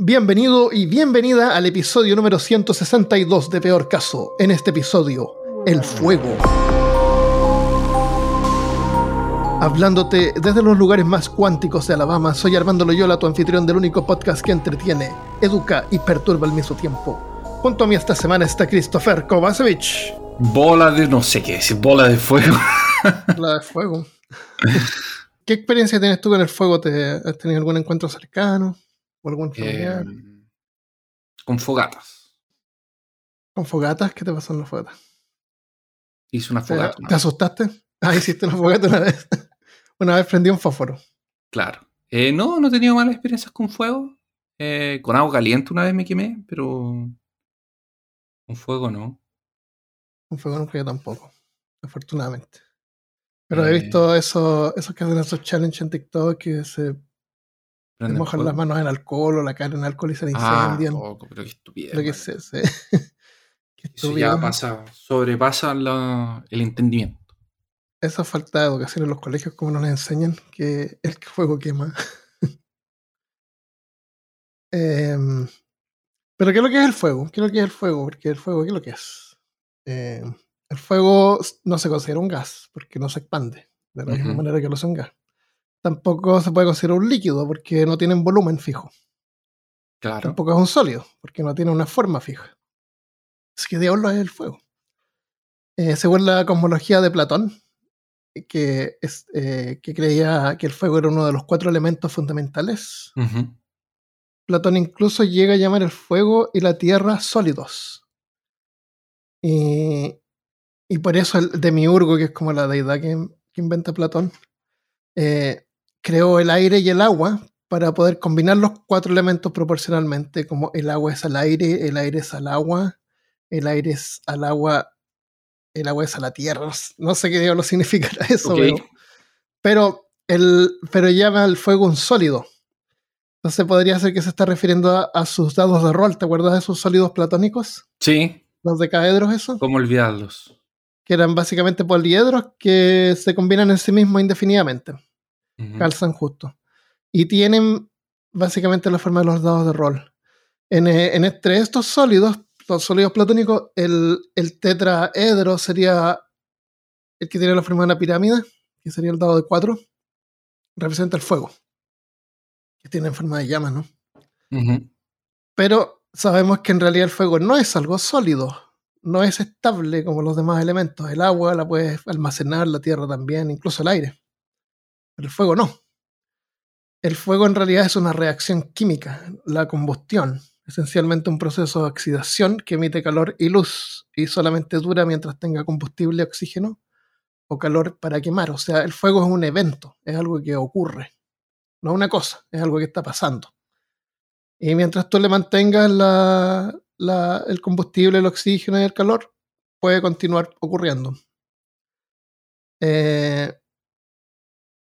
Bienvenido y bienvenida al episodio número 162 de Peor Caso. En este episodio, el fuego. Hablándote desde los lugares más cuánticos de Alabama, soy Armando Loyola, tu anfitrión del único podcast que entretiene, educa y perturba al mismo tiempo. Junto a mí esta semana está Christopher Kovacevic. Bola de no sé qué decir, bola de fuego. Bola de fuego. ¿Qué experiencia tienes tú con el fuego? ¿Te, ¿Has tenido algún encuentro cercano? ¿O algún familiar? Eh, con fogatas. ¿Con fogatas? ¿Qué te pasó en las fogatas? Hice una ¿Te, fogata. te asustaste? Ah, hiciste una fogata una vez. una vez prendí un fósforo. Claro. Eh, no, no he tenido malas experiencias con fuego. Eh, con agua caliente una vez me quemé, pero con fuego no. Un fuego nunca yo tampoco, afortunadamente. Pero he Eh. visto eso, esos que hacen esos challenges en TikTok que se se mojan las manos en alcohol o la cara en alcohol y se Ah, incendian. poco, pero qué estupidez. Lo que qué Eso ya pasa, sobrepasa la- el entendimiento. Esa falta de educación en los colegios, como nos enseñan, que el fuego quema. Em, Pero ¿qué es lo que es el fuego? ¿Qué es lo que es el fuego? Porque el fuego, ¿qué es lo que es? Eh, el fuego no se considera un gas, porque no se expande, de la misma manera que lo hace un gas. Tampoco se puede considerar un líquido, porque no tiene un volumen fijo. Claro. Tampoco es un sólido, porque no tiene una forma fija. Así que diablo es el fuego. Eh, según la cosmología de Platón, que, es, eh, que creía que el fuego era uno de los cuatro elementos fundamentales. Platón incluso llega a llamar el fuego y la tierra sólidos. Y, y por eso el demiurgo, que es como la deidad que, que inventa Platón, eh, creó el aire y el agua para poder combinar los cuatro elementos proporcionalmente, como el agua es al aire, el aire es al agua, el aire es al agua, el agua es a la tierra. No sé qué diablo significará eso, pero, pero, el, pero llama al fuego un sólido. Entonces podría ser que se está refiriendo a, a sus dados de rol. ¿Te acuerdas de esos sólidos platónicos? Sí, Los decaedros, eso. ¿cómo olvidarlos? Que eran básicamente poliedros que se combinan en sí mismos indefinidamente. Calzan justo. Y tienen básicamente la forma de los dados de rol. En, eh, en entre estos sólidos, los sólidos platónicos, el, el tetraedro sería el que tiene la forma de una pirámide, que sería el dado de 4. Representa el fuego. Que tiene forma de llama, ¿no? Pero sabemos que en realidad el fuego no es algo sólido, no es estable como los demás elementos. El agua la puedes almacenar, la tierra también, incluso el aire. El fuego no. El fuego en realidad es una reacción química, la combustión, esencialmente un proceso de oxidación que emite calor y luz y solamente dura mientras tenga combustible, oxígeno o calor para quemar. O sea, el fuego es un evento, es algo que ocurre, no una cosa, es algo que está pasando. Y mientras tú le mantengas la- el combustible, el oxígeno y el calor, puede continuar ocurriendo. Eh,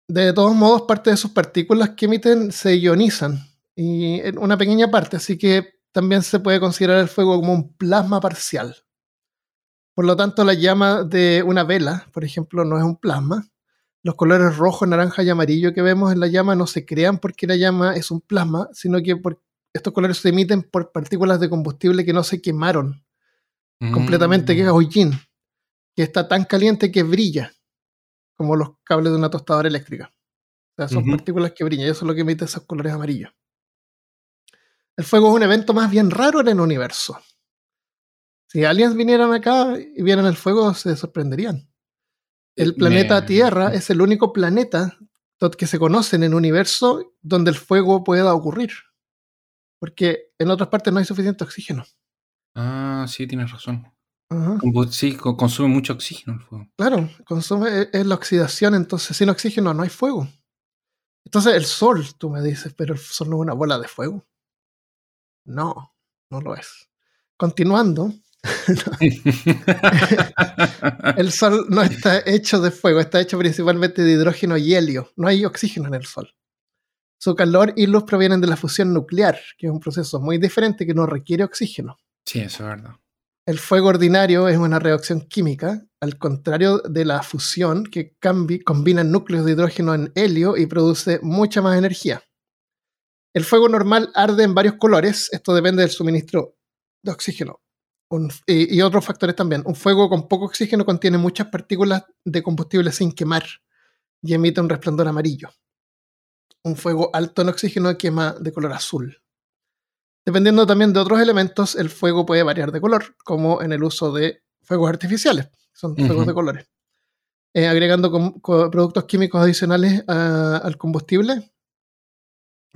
de todos modos, parte de sus partículas que emiten se ionizan, y en una pequeña parte, así que también se puede considerar el fuego como un plasma parcial. Por lo tanto, la llama de una vela, por ejemplo, no es un plasma. Los colores rojo, naranja y amarillo que vemos en la llama no se crean porque la llama es un plasma, sino que por estos colores se emiten por partículas de combustible que no se quemaron completamente, que es Mm. hollín, que está tan caliente que brilla, como los cables de una tostadora eléctrica. O sea, son partículas que brillan, y eso es lo que emite esos colores amarillos. El fuego es un evento más bien raro en el universo. Si aliens vinieran acá y vieran el fuego, se sorprenderían. El Eh, planeta me- Tierra es el único planeta que se conoce en el universo donde el fuego pueda ocurrir. Porque en otras partes no hay suficiente oxígeno. Ah, sí, tienes razón. Ajá. Sí, co- consume mucho oxígeno el fuego. Claro, consume es- es la oxidación, entonces sin oxígeno no hay fuego. Entonces el sol, tú me dices, pero el sol no es una bola de fuego. No, no lo es. Continuando, el sol no está hecho de fuego, está hecho principalmente de hidrógeno y helio. No hay oxígeno en el sol. Su calor y luz provienen de la fusión nuclear, que es un proceso muy diferente que no requiere oxígeno. sí, eso es verdad. El fuego ordinario es una reacción química, al contrario de la fusión, que combina núcleos de hidrógeno en helio y produce mucha más energía. El fuego normal arde en varios colores, esto depende del suministro de oxígeno. y, otros factores también. Un fuego con poco oxígeno contiene muchas partículas de combustible sin quemar y emite un resplandor amarillo. Un fuego alto en oxígeno quema de color azul. Dependiendo también de otros elementos, el fuego puede variar de color, como en el uso de fuegos artificiales, son fuegos de colores. Eh, agregando productos químicos adicionales al combustible,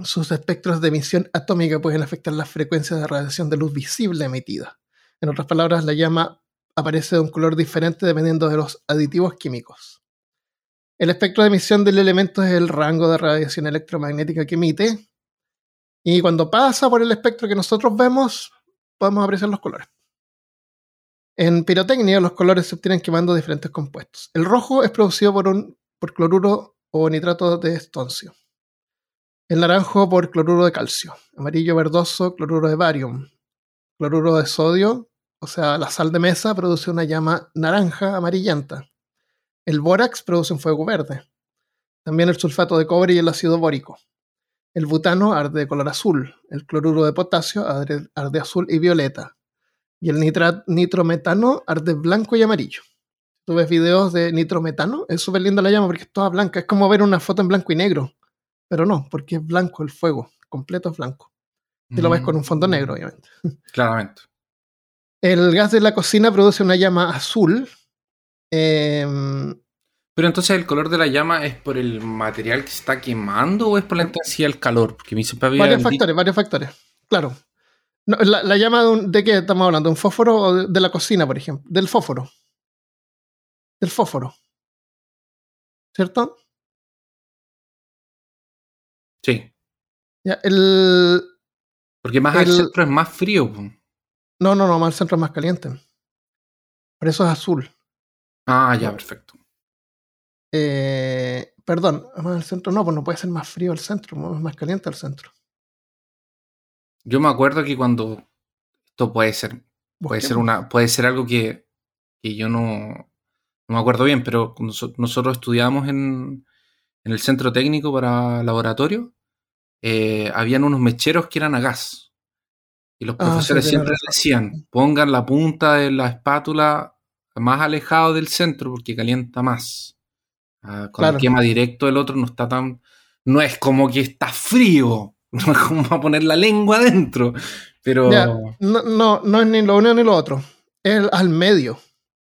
sus espectros de emisión atómica pueden afectar las frecuencias de radiación de luz visible emitida. En otras palabras, la llama aparece de un color diferente dependiendo de los aditivos químicos. El espectro de emisión del elemento es el rango de radiación electromagnética que emite, y cuando pasa por el espectro que nosotros vemos, podemos apreciar los colores. En pirotecnia, los colores se obtienen quemando diferentes compuestos. El rojo es producido por, un, por cloruro o nitrato de estoncio. El naranjo por cloruro de calcio. Amarillo verdoso, cloruro de barium. Cloruro de sodio, o sea, la sal de mesa, produce una llama naranja amarillenta. El bórax produce un fuego verde. También el sulfato de cobre y el ácido bórico. El butano arde de color azul, el cloruro de potasio arde, azul y violeta, y el nitrometano arde blanco y amarillo. Tú ves videos de nitrometano, es súper linda la llama porque es toda blanca, es como ver una foto en blanco y negro, pero no, porque es blanco el fuego, completo es blanco. Y lo ves con un fondo negro, obviamente. Claramente. El gas de la cocina produce una llama azul. Eh, pero entonces el color de la llama es por el material que se está quemando o es por la intensidad del calor? Porque me siempre varios factores, varios factores. Claro. la, llama de, qué estamos hablando? ¿De un fósforo o de, la cocina, por ejemplo? Del fósforo. Del fósforo. ¿Cierto? Sí. Ya, el. Porque más al centro es más frío. No, no, no, más al centro es más caliente. Por eso es azul. Ah, ya, perfecto. Eh, perdón, más el centro no, pues no puede ser más frío el centro, es más caliente el centro. Yo me acuerdo que cuando esto puede ser, puede ser una, puede ser algo que, que yo no, no, me acuerdo bien, pero nosotros estudiábamos en, en, el centro técnico para laboratorio, eh, habían unos mecheros que eran a gas. Y los ah, profesores siempre decían, pongan la punta de la espátula más alejado del centro porque calienta más. Ah, con el quema directo el otro no está tan. No es como que está frío. No es como a poner la lengua adentro. Pero. no, no, es ni lo uno ni lo otro. Es al medio.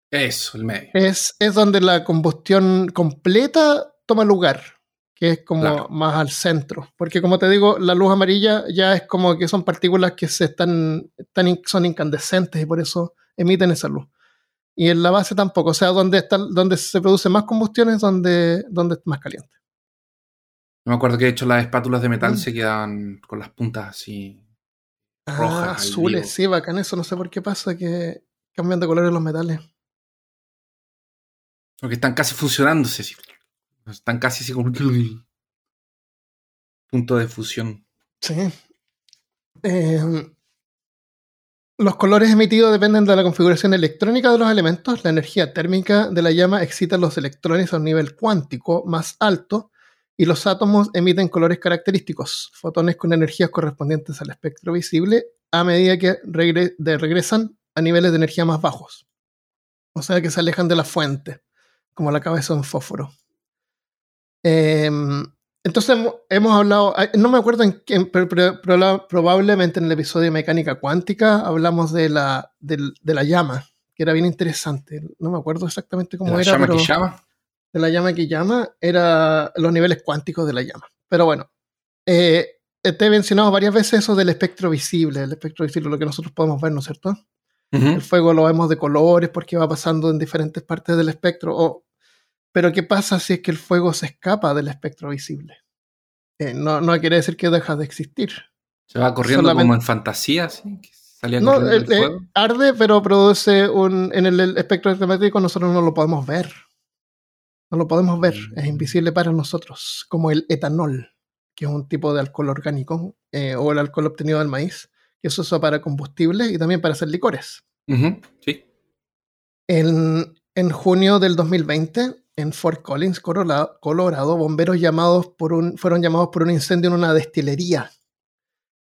Eso, el medio. Es, es donde la combustión completa toma lugar. Que es como más al centro. Porque como te digo, la luz amarilla ya es como que son partículas que se están, están son incandescentes y por eso emiten esa luz y en la base tampoco. O sea, donde, está, donde se produce más combustión es donde, donde es más caliente. me acuerdo que de hecho las espátulas de metal mm. se quedan con las puntas así ah, rojas. azules, sí, bacán eso. No sé por qué pasa que cambian de colores los metales. Porque están casi funcionándose. Están casi así como punto de fusión. Sí. Eh, los colores emitidos dependen de la configuración electrónica de los elementos. La energía térmica de la llama excita los electrones a un nivel cuántico más alto y los átomos emiten colores característicos, fotones con energías correspondientes al espectro visible, a medida que regresan a niveles de energía más bajos. O sea que se alejan de la fuente, como la cabeza de un fósforo. Em, entonces hemos hablado, no me acuerdo en qué, pero, probablemente en el episodio de mecánica cuántica hablamos de la, de, la llama, que era bien interesante. No me acuerdo exactamente cómo ¿De la era. Llama que llama? De la llama que llama, era los niveles cuánticos de la llama. Pero bueno, eh, te he mencionado varias veces eso del espectro visible, el espectro visible, lo que nosotros podemos ver, ¿no es cierto? El fuego lo vemos de colores porque va pasando en diferentes partes del espectro, o pero ¿qué pasa si es que el fuego se escapa del espectro visible? Eh, no, no quiere decir que deja de existir. Se va corriendo como en fantasía, ¿sí? no, arde, pero produce un. En el, espectro electromagnético nosotros no lo podemos ver. No lo podemos ver, es mm. invisible para nosotros, como el etanol, que es un tipo de alcohol orgánico, eh, o el alcohol obtenido del maíz, que se usa para combustible y también para hacer licores. Sí. En, en junio del 2020, en Fort Collins, Colorado, bomberos llamados por un, fueron llamados por un incendio en una destilería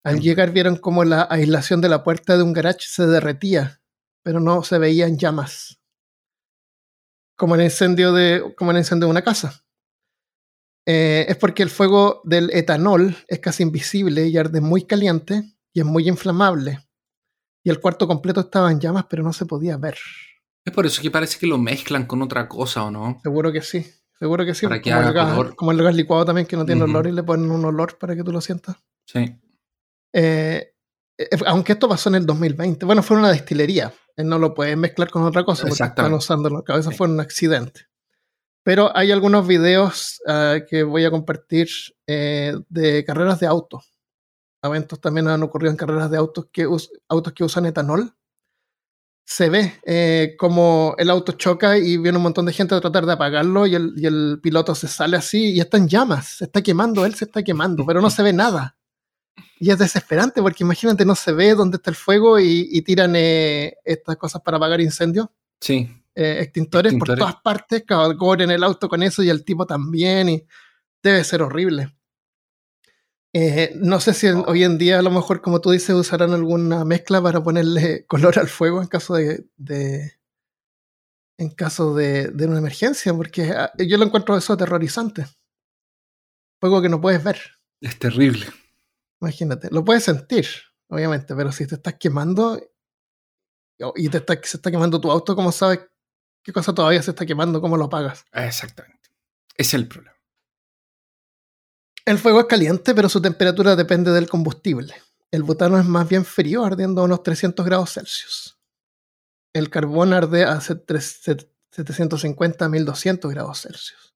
Al llegar vieron como la aislación de la puerta de un garage se derretía, pero no se veían llamas. Como el incendio de, como el incendio de una casa. Eh, es porque el fuego del etanol es casi invisible y arde muy caliente y es muy inflamable. Y el cuarto completo estaba en llamas, pero no se podía ver. Es por eso que parece que lo mezclan con otra cosa, ¿o no? Seguro que sí. Seguro que sí. como, el gas, como, el gas, licuado también, que no tiene olor y le ponen un olor para que tú lo sientas. Sí. Eh, eh, aunque esto pasó en el 2020. Bueno, fue una destilería. No lo pueden mezclar con otra cosa porque están usando la cabeza. Fue un accidente. Pero hay algunos videos ah, que voy a compartir eh, de carreras de autos. Eventos también han ocurrido en carreras de autos que, autos que usan etanol. Se ve eh, como el auto choca y viene un montón de gente a tratar de apagarlo y el, y el piloto se sale así y está en llamas, se está quemando, él se está quemando, pero no se ve nada. Y es desesperante porque imagínate, no se ve dónde está el fuego y, tiran eh, estas cosas para apagar incendios. Sí. Eh, extintores, por todas partes, en el auto con eso y el tipo también, y debe ser horrible. Eh, no sé si hoy en día, a lo mejor, como tú dices, usarán alguna mezcla para ponerle color al fuego en caso de. en caso de, de, una emergencia, porque ah, yo lo encuentro eso aterrorizante. Fuego que no puedes ver. Es terrible. Imagínate, lo puedes sentir, obviamente, pero si te estás quemando y te está, se está quemando tu auto, ¿cómo sabes qué cosa todavía se está quemando? ¿Cómo lo apagas? Exactamente. Ese es el problema. El fuego es caliente, pero su temperatura depende del combustible. El butano es más bien frío, ardiendo a unos 300 grados Celsius. El carbón arde a 750 a 1200 grados Celsius.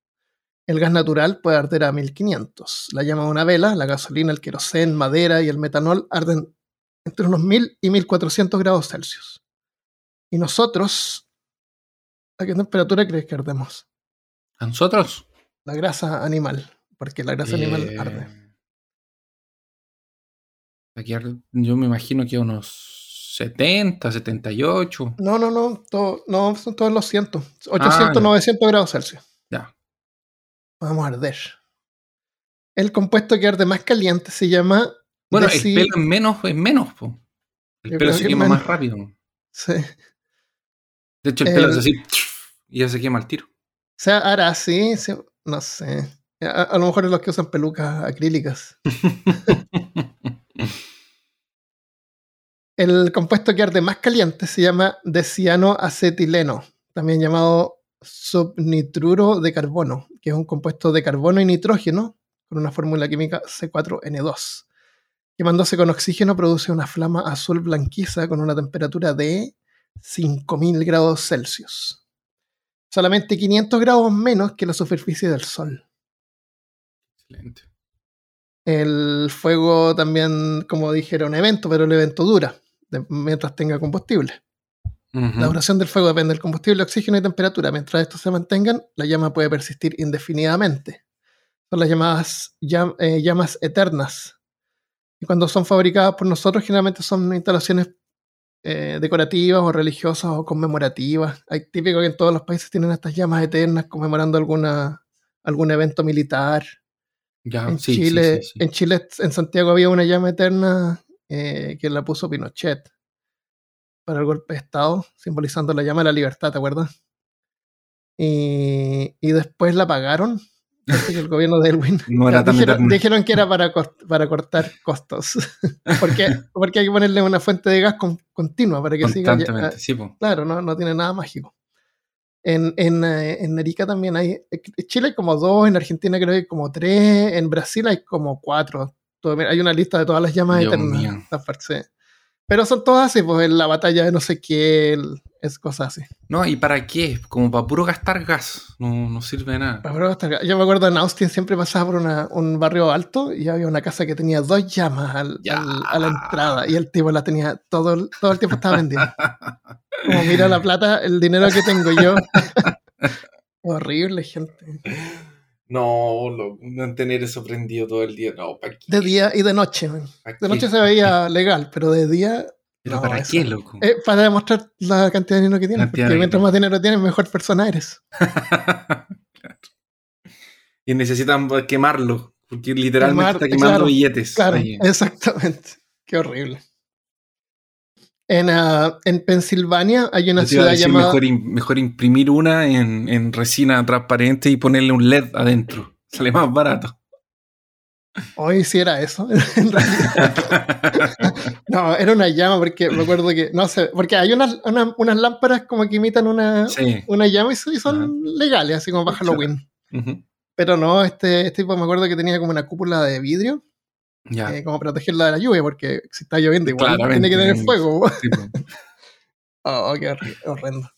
El gas natural puede arder a 1500. La llama de una vela, la gasolina, el querosén, madera y el metanol arden entre unos 1000 y 1400 grados Celsius. Y nosotros, ¿a qué temperatura crees que ardemos? ¿A nosotros? La grasa animal, porque la grasa animal eh, arde. Aquí yo me imagino que unos 70, 78. No, no, no, no, son todos los 100. 800, 900 grados Celsius. Ya. Vamos a arder. El compuesto que arde más caliente se llama. Bueno, el pelo es menos, es menos. El pelo se quema más rápido. Sí. De hecho, el pelo es así y ya se quema el tiro. O sea, ahora sí, no sé. A, lo mejor es los que usan pelucas acrílicas. el compuesto que arde más caliente se llama decianoacetileno, también llamado subnitruro de carbono, que es un compuesto de carbono y nitrógeno con una fórmula química C4N2. Quemándose con oxígeno produce una flama azul blanquiza con una temperatura de 5000 grados Celsius. Solamente 500 grados menos que la superficie del Sol. Excelente. El fuego también, como dije, era un evento, pero el evento dura mientras tenga combustible. La duración del fuego depende del combustible, oxígeno y temperatura. Mientras estos se mantengan, la llama puede persistir indefinidamente. Son las llamadas eh, llamas eternas. Y cuando son fabricadas por nosotros, generalmente son instalaciones eh, decorativas o religiosas o conmemorativas. Hay típico que en todos los países tienen estas llamas eternas conmemorando alguna, algún evento militar. En, Chile, en Chile, en Santiago había una llama eterna eh, que la puso Pinochet para el golpe de Estado, simbolizando la llama de la libertad, ¿te acuerdas? Y, y después la apagaron el gobierno de Elwin dijeron, que era para, para cortar costos. porque, porque hay que ponerle una fuente de gas continua para que siga. claro, no, no tiene nada mágico. En, en, eh, en Arica también hay. En Chile hay como dos, en Argentina creo que hay como tres, en Brasil hay como cuatro. Hay una lista de todas las llamas eternas. Pero son todas así, pues en la batalla de no sé qué, es cosas así. No, ¿y para qué? Como para puro gastar gas, no, no sirve de nada. Para puro gastar gas. Yo me acuerdo en Austin siempre pasaba por una, un barrio alto y había una casa que tenía dos llamas al, a la entrada y el tipo la tenía todo, todo el tiempo estaba vendiendo. Como mira la plata, el dinero que tengo yo. Horrible, gente. No, lo, mantener eso prendido todo el día, no, ¿para De día y de noche, De noche se veía legal, pero de día. ¿Pero para qué, loco? Eh, para demostrar la cantidad de dinero que tienes, porque mientras más dinero tienes, mejor persona eres. Y necesitan quemarlo Porque literalmente está quemando billetes. Claro, exactamente. Qué horrible. En, uh, en Pensilvania hay una ciudad llamada. Mejor, mejor imprimir una en, en, resina transparente y ponerle un LED adentro. Sale más barato. Hoy sí era eso, en realidad. no, era una llama, porque me acuerdo que, no sé, porque hay unas, unas, lámparas como que imitan una, una llama y son legales, así como para Halloween. Pero no, este, este, tipo me acuerdo que tenía como una cúpula de vidrio, eh, como protegerla de la lluvia, porque si está lloviendo igual tiene que tener fuego. oh, qué horrendo.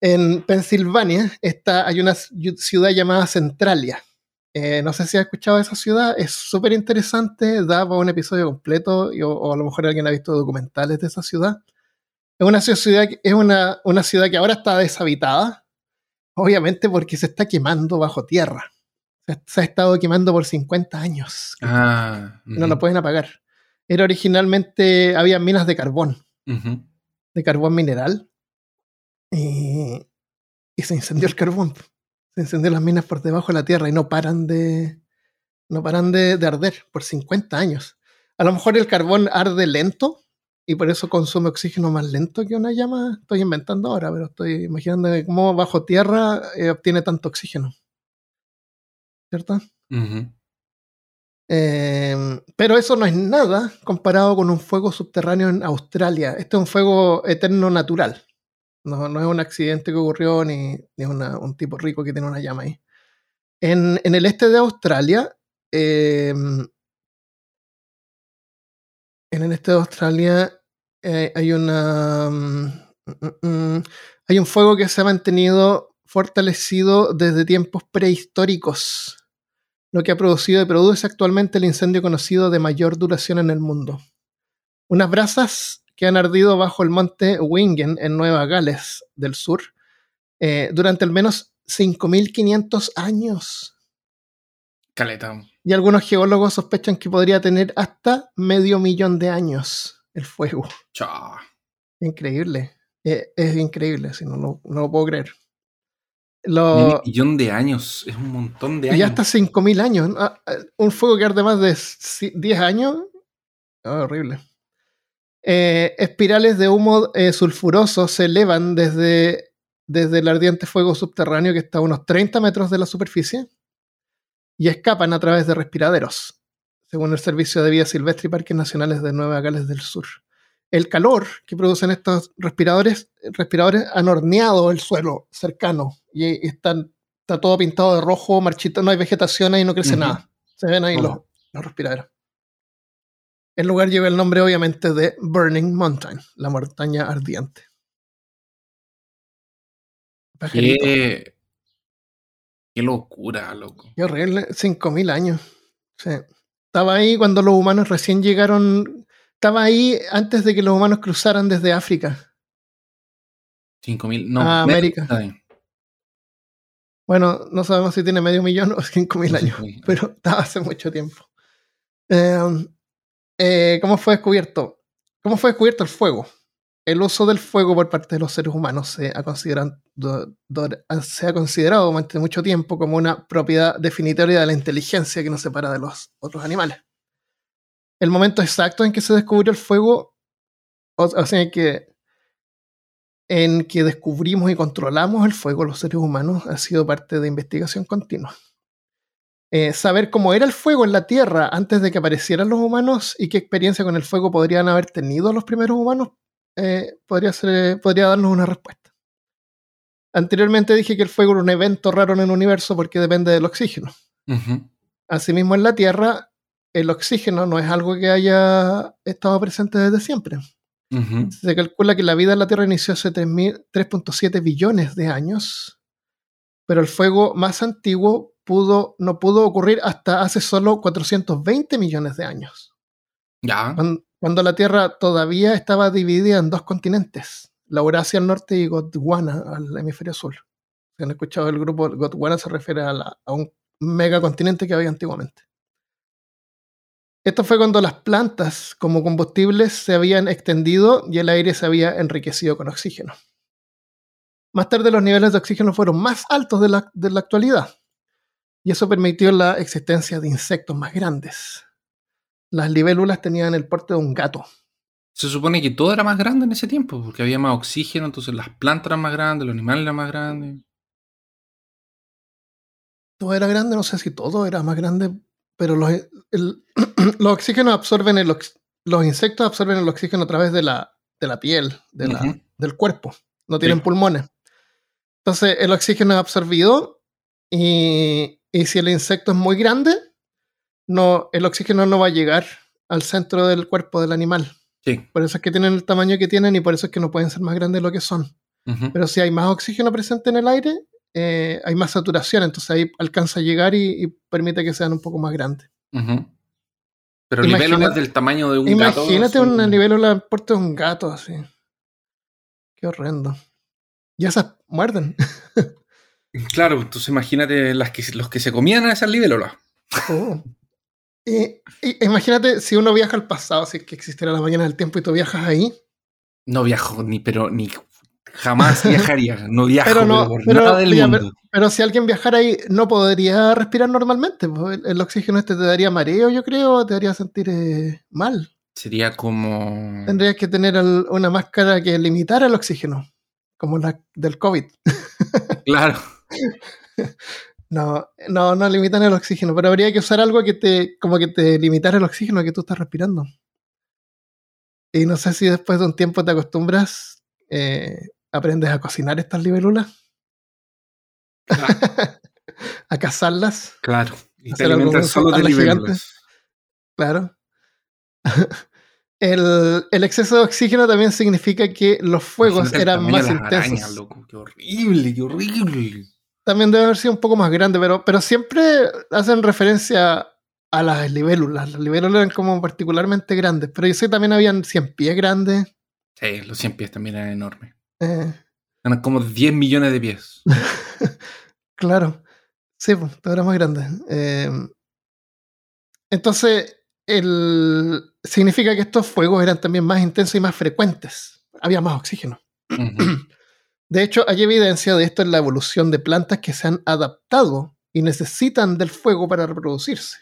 En Pensilvania está, hay una ciudad llamada Centralia eh, no sé si has escuchado esa ciudad, es súper interesante, da para un episodio completo, o, a lo mejor alguien ha visto documentales de esa ciudad. Es una ciudad, es una, una ciudad que ahora está deshabitada, obviamente porque se está quemando bajo tierra. Se, ha estado quemando por 50 años. Ah, No lo pueden apagar. Era originalmente, había minas de carbón, de carbón mineral, y, y se incendió el carbón se encendieron las minas por debajo de la tierra y no paran de, no paran de, arder por 50 años. A lo mejor el carbón arde lento y por eso consume oxígeno más lento que una llama. Estoy inventando ahora, pero estoy imaginando cómo bajo tierra eh, obtiene tanto oxígeno. ¿Cierto? Em, pero eso no es nada comparado con un fuego subterráneo en Australia. Este es un fuego eterno natural. No, no es un accidente que ocurrió ni, ni un tipo rico que tiene una llama ahí. En, en el este de Australia, em, en el este de Australia eh, hay una. Mm, mm, mm, hay un fuego que se ha mantenido fortalecido desde tiempos prehistóricos, lo que ha producido y produce actualmente el incendio conocido de mayor duración en el mundo. Unas brasas que han ardido bajo el monte Wingen en Nueva Gales del Sur eh, durante al menos 5.500 años. Caleta. Y algunos geólogos sospechan que podría tener hasta medio millón de años el fuego. Chao. Increíble. Eh, es increíble, si no, no, lo puedo creer. Lo, millón de años, es un montón de años. Y hasta 5.000 años. Ah, ah, un fuego que arde más de 10 años. Ah, horrible. Eh, espirales de humo eh, sulfuroso se elevan desde, desde el ardiente fuego subterráneo que está a unos 30 metros de la superficie y escapan a través de respiraderos, según el Servicio de Vida Silvestre y Parques Nacionales de Nueva Gales del Sur. El calor que producen estos respiradores, respiradores han horneado el suelo cercano y están, está todo pintado de rojo, marchito, no hay vegetación ahí, no crece nada. Se ven ahí los, los respiraderos. El lugar lleva el nombre obviamente de Burning Mountain, la montaña ardiente. Qué, qué locura, loco. Qué horrible, 5.000 años. Estaba ahí cuando los humanos recién llegaron, estaba ahí antes de que los humanos cruzaran desde África. 5.000, no. A América. Bueno, no sabemos si tiene medio millón o 5.000 años, pero estaba hace mucho tiempo. Eh, eh, ¿cómo fue descubierto? ¿Cómo fue descubierto el fuego? El uso del fuego por parte de los seres humanos se ha considerado, se ha considerado durante mucho tiempo como una propiedad definitoria de la inteligencia que nos separa de los otros animales. El momento exacto en que se descubrió el fuego, o, sea, que, en que descubrimos y controlamos el fuego los seres humanos, ha sido parte de investigación continua. Eh, saber cómo era el fuego en la Tierra antes de que aparecieran los humanos y qué experiencia con el fuego podrían haber tenido los primeros humanos, eh, podría, ser, podría darnos una respuesta. Anteriormente dije que el fuego era un evento raro en el universo porque depende del oxígeno. Asimismo, en la Tierra, el oxígeno no es algo que haya estado presente desde siempre. Se calcula que la vida en la Tierra inició hace 3.7 billones de años, pero el fuego más antiguo no pudo ocurrir hasta hace solo 420 millones de años. Ya. Cuando, la Tierra todavía estaba dividida en dos continentes, la Eurasia al norte y Gondwana al hemisferio sur. Si han escuchado el grupo, Gondwana se refiere a, a un megacontinente que había antiguamente. Esto fue cuando las plantas como combustibles se habían extendido y el aire se había enriquecido con oxígeno. Más tarde los niveles de oxígeno fueron más altos de la, de la actualidad Y eso permitió la existencia de insectos más grandes. Las libélulas tenían el porte de un gato. Se supone que todo era más grande en ese tiempo, porque había más oxígeno, entonces las plantas eran más grandes, los animales eran más grandes. Todo era grande, no sé si todo era más grande, pero los, los oxígenos absorben el los insectos absorben el oxígeno a través de la, de la piel, de la, del cuerpo. No tienen pulmones. Entonces el oxígeno es absorbido y, y, si el insecto es muy grande, no, el oxígeno no va a llegar al centro del cuerpo del animal. Por eso es que tienen el tamaño que tienen y por eso es que no pueden ser más grandes de lo que son. Pero si hay más oxígeno presente en el aire, eh, hay más saturación, entonces ahí alcanza a llegar y, permite que sean un poco más grandes. Pero libélulas del tamaño de un gato. Imagínate una libélula en porte de un gato así. Qué horrendo. Y esas muerden. claro, entonces imagínate las que, los que se comían a esas libélulas. Oh. Y, imagínate si uno viaja al pasado, si es que existiera la mañana del tiempo y tú viajas ahí. No viajo ni, pero ni jamás viajaría. No viajo pero no, nada del mundo. Pero, si alguien viajara ahí, no podría respirar normalmente. El, oxígeno este te daría mareo, yo creo, te haría sentir eh, mal. Sería como. Tendrías que tener una máscara que limitara el oxígeno, como la del COVID. Claro. No, no, no limitan el oxígeno, pero habría que usar algo que te, como que te limitara el oxígeno que tú estás respirando. Y no sé si después de un tiempo te acostumbras, eh, aprendes a cocinar estas libélulas. a cazarlas. Claro. Y te alimentas solo de libélulas. Claro. El, el, exceso de oxígeno también significa que los fuegos eran más intensos. loco. Qué horrible, qué horrible también debe haber sido un poco más grande, pero, pero siempre hacen referencia a las libélulas. Las libélulas eran como particularmente grandes, pero yo sé que también habían 100 pies grandes. Sí, los 100 pies también eran enormes. Eh. Eran como 10 millones de pies. claro. Sí, pues, todo era más grande. Eh, entonces, el, significa que estos fuegos eran también más intensos y más frecuentes. Había más oxígeno. De hecho, hay evidencia de esto en la evolución de plantas que se han adaptado y necesitan del fuego para reproducirse.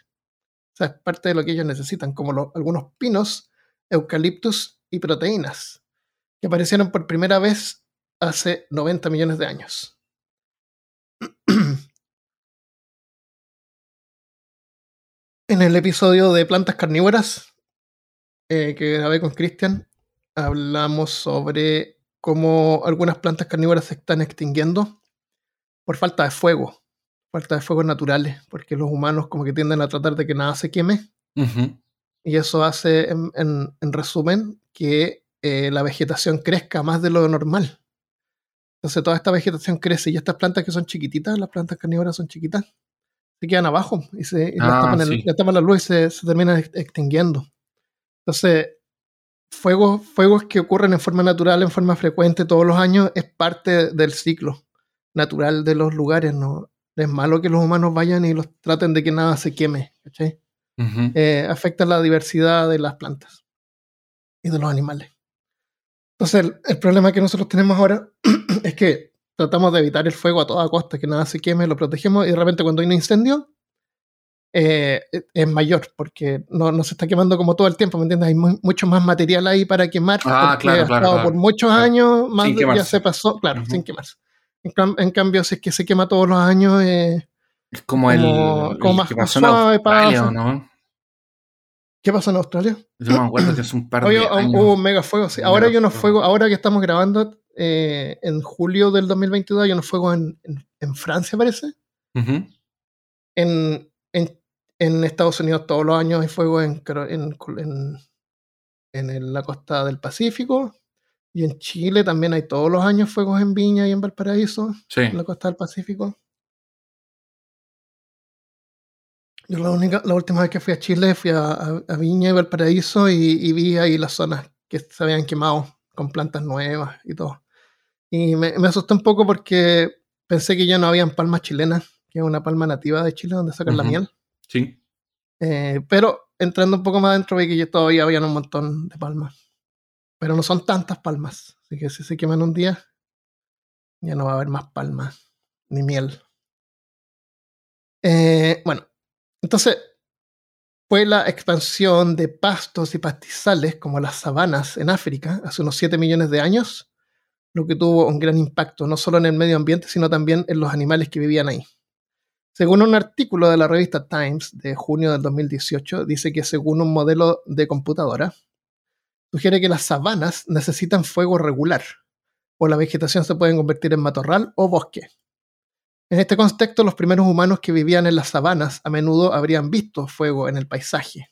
O sea, es parte de lo que ellos necesitan, como algunos pinos, eucaliptus y proteínas, que aparecieron por primera vez hace 90 millones de años. en el episodio de plantas carnívoras eh, que grabé con Cristian, hablamos sobre como algunas plantas carnívoras se están extinguiendo por falta de fuego, falta de fuegos naturales, porque los humanos como que tienden a tratar de que nada se queme. Y eso hace, en, resumen, que eh, la vegetación crezca más de lo normal. Entonces toda esta vegetación crece y estas plantas que son chiquititas, las plantas carnívoras son chiquitas, se quedan abajo y, se, ah, tapan, la luz y se, se terminan extinguiendo. Entonces, fuegos, fuegos que ocurren en forma natural, en forma frecuente todos los años, es parte del ciclo natural de los lugares. No es malo que los humanos vayan y los traten de que nada se queme. Eh, afecta la diversidad de las plantas y de los animales. Entonces, el, problema que nosotros tenemos ahora es que tratamos de evitar el fuego a toda costa, que nada se queme, lo protegemos y de repente cuando hay un incendio, eh, es mayor, porque no, no, se está quemando como todo el tiempo, ¿me entiendes? Hay mucho más material ahí para quemar. Ah, claro, claro, Por muchos años, más ya se pasó, claro, sin quemarse. En, cambio, si es que se quema todos los años, eh, es como, el, como más, que pasó suave, en Australia, ¿no? ¿Qué pasó en Australia? Yo me acuerdo que es un par de años. Hubo un mega fuego, sí. Ahora hay unos fuegos, ahora que estamos grabando eh, en julio del 2022, hay unos fuegos en, en, Francia, parece. en, en Estados Unidos todos los años hay fuego en, en, en, la costa del Pacífico. Y en Chile también hay todos los años fuegos en Viña y en Valparaíso, en la costa del Pacífico. Yo la, única, la última vez que fui a Chile fui a, Viña y Valparaíso y, vi ahí las zonas que se habían quemado con plantas nuevas y todo. Y me, me asusté un poco porque pensé que ya no habían palmas chilenas, que es una palma nativa de Chile donde sacan la miel. Sí. Eh, pero entrando un poco más adentro vi que ya todavía había un montón de palmas. Pero no son tantas palmas. Así que si se queman un día, ya no va a haber más palmas ni miel. Eh, bueno, entonces fue la expansión de pastos y pastizales como las sabanas en África hace unos 7 millones de años, lo que tuvo un gran impacto no solo en el medio ambiente, sino también en los animales que vivían ahí. Según un artículo de la revista Times de junio del 2018, dice que según un modelo de computadora, sugiere que las sabanas necesitan fuego regular, o la vegetación se puede convertir en matorral o bosque. En este contexto, los primeros humanos que vivían en las sabanas a menudo habrían visto fuego en el paisaje.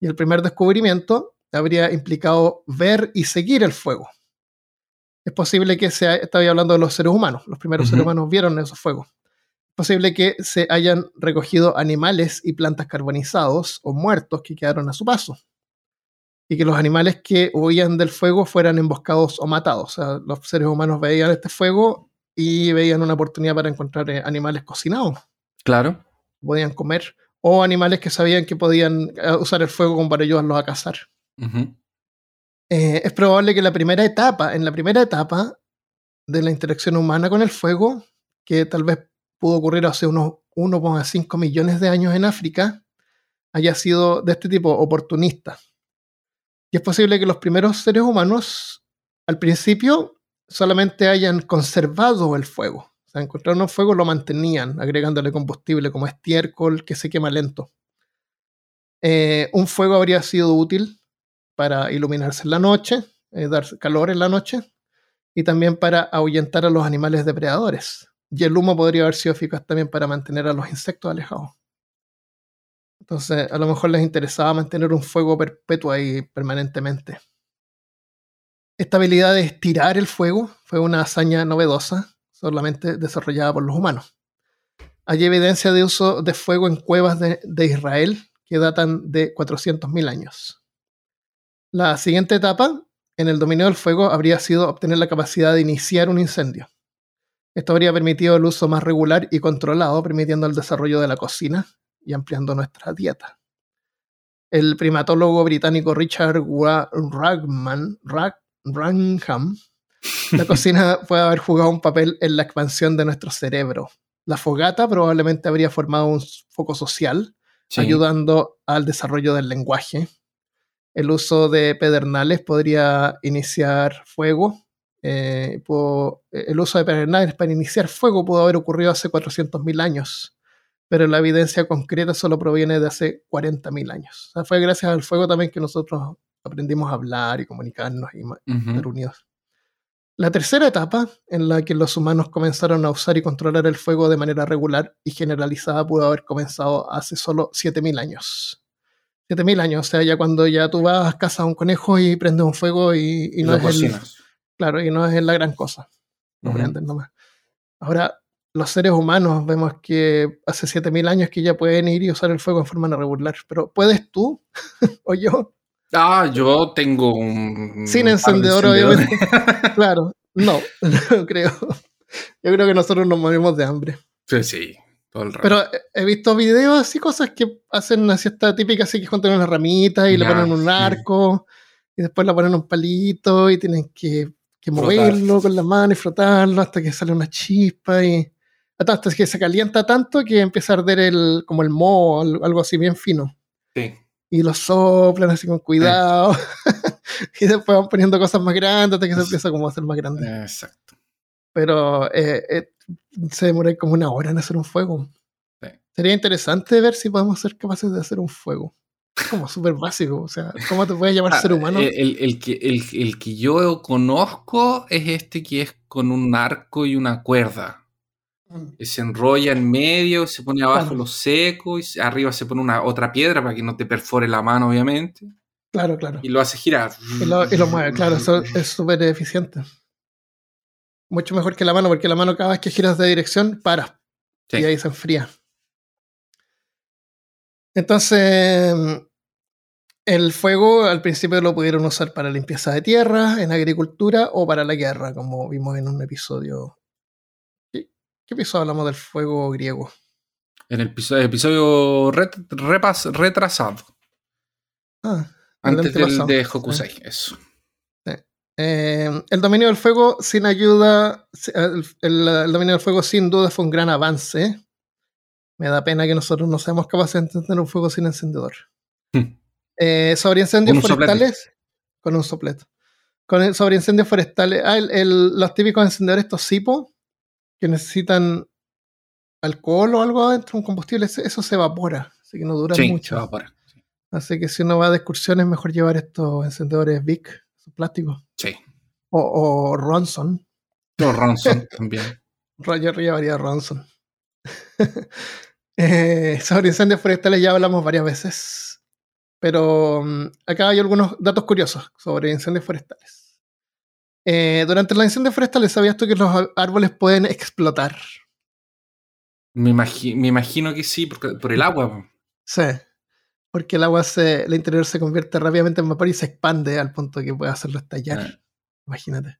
Y el primer descubrimiento habría implicado ver y seguir el fuego. Es posible que se estaba hablando de los seres humanos, los primeros seres humanos vieron esos fuegos. Es posible que se hayan recogido animales y plantas carbonizados o muertos que quedaron a su paso y que los animales que huían del fuego fueran emboscados o matados. O sea, los seres humanos veían este fuego y veían una oportunidad para encontrar eh, animales cocinados. Claro. Podían comer. O animales que sabían que podían eh, usar el fuego como para ayudarlos a cazar. Eh, es probable que la primera etapa, en la primera etapa de la interacción humana con el fuego, que tal vez pudo ocurrir hace unos 1,5 millones de años en África, haya sido de este tipo, oportunista. Y es posible que los primeros seres humanos, al principio, solamente hayan conservado el fuego. O sea, encontraron un fuego, lo mantenían, agregándole combustible como estiércol que se quema lento. Eh, un fuego habría sido útil para iluminarse en la noche, eh, dar calor en la noche, y también para ahuyentar a los animales depredadores. Y el humo podría haber sido eficaz también para mantener a los insectos alejados. Entonces, a lo mejor les interesaba mantener un fuego perpetuo ahí permanentemente. Esta habilidad de estirar el fuego fue una hazaña novedosa, solamente desarrollada por los humanos. Hay evidencia de uso de fuego en cuevas de, Israel que datan de 400.000 años. La siguiente etapa en el dominio del fuego habría sido obtener la capacidad de iniciar un incendio. Esto habría permitido el uso más regular y controlado, permitiendo el desarrollo de la cocina y ampliando nuestra dieta. El primatólogo británico Richard Ragman, Rangham, la cocina puede haber jugado un papel en la expansión de nuestro cerebro. La fogata probablemente habría formado un foco social, ayudando al desarrollo del lenguaje. El uso de pedernales podría iniciar fuego. Eh, el uso de pedernales para iniciar fuego pudo haber ocurrido hace 400.000 años, pero la evidencia concreta solo proviene de hace 40.000 años. O sea, fue gracias al fuego también que nosotros aprendimos a hablar y comunicarnos y estar unidos. La tercera etapa, en la que los humanos comenzaron a usar y controlar el fuego de manera regular y generalizada, pudo haber comenzado hace solo 7.000 años. 7.000 años, o sea, ya cuando ya tú vas, a casa a un conejo y prendes un fuego y, no es el, Claro, y no es la gran cosa. No nomás. Ahora, los seres humanos vemos que hace 7000 años que ya pueden ir y usar el fuego en forma regular, pero ¿puedes tú o yo? Ah, yo tengo un... Sin encendedor, obviamente. claro, no, no creo. Yo creo que nosotros nos movimos de hambre. Sí, sí, todo el rato. Pero he visto videos así, cosas que hacen así esta típica así que juntan unas ramitas y le ponen un arco y después le ponen un palito y tienen que, que moverlo con la mano y frotarlo hasta que sale una chispa y hasta que se calienta tanto que empieza a arder el, como el moho, algo así bien fino. Sí. Y lo soplan así con cuidado. y después van poniendo cosas más grandes hasta que se empieza como a hacer más grande. Exacto. Pero eh, eh, se demora como una hora en hacer un fuego. Sería interesante ver si podemos ser capaces de hacer un fuego. Como súper básico, o sea, ¿cómo te puedes llamar ah, ser humano? El, el, que, el, el que yo conozco es este que es con un arco y una cuerda. Se enrolla en medio, se pone abajo lo seco y arriba se pone una otra piedra para que no te perfore la mano, obviamente. Claro, claro. Y lo hace girar. Y lo, mueve, claro, eso es súper eficiente. Mucho mejor que la mano, porque la mano cada vez que giras de dirección, para. Y ahí se enfría. Entonces, el fuego al principio lo pudieron usar para limpieza de tierra, en agricultura o para la guerra, como vimos en un episodio ¿Qué episodio hablamos del fuego griego? En el episodio, retrasado. Ah, Antes del de Hokusai, eso. Eh, el dominio del fuego sin ayuda, el, dominio del fuego sin duda fue un gran avance. Me da pena que nosotros no seamos capaces de entender un fuego sin encendedor. Hmm. Eh, sobre incendios forestales, con un sopleto. Con sobre incendios forestales, ah, los típicos encendedores, estos CIPO, que necesitan alcohol o algo adentro, un combustible, eso se evapora, así que no dura mucho. Se evapora. Así que si uno va de excursión es mejor llevar estos encendedores Vic, plásticos. Sí. O, o Ronson. O Ronson también. Yo llevaría Ronson. Eh, sobre incendios forestales ya hablamos varias veces. Pero mm, acá hay algunos datos curiosos sobre incendios forestales. Eh, durante los incendios forestales, ¿sabías tú que los árboles pueden explotar? Me, imagino que sí, por el agua. Sí, porque el agua, se, el interior se convierte rápidamente en vapor y se expande al punto que puede hacerlo estallar. Ah. Imagínate.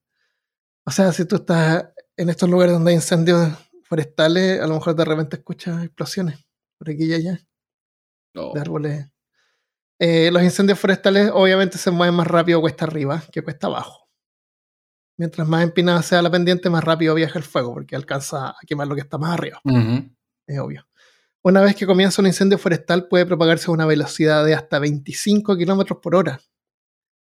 O sea, si tú estás en estos lugares donde hay incendios forestales, a lo mejor de repente escuchas explosiones por aquí y allá de árboles. Eh, los incendios forestales obviamente se mueven más rápido cuesta arriba que cuesta abajo. Mientras más empinada sea la pendiente, más rápido viaja el fuego, porque alcanza a quemar lo que está más arriba. Es obvio. Una vez que comienza un incendio forestal, puede propagarse a una velocidad de hasta 25 kilómetros por hora,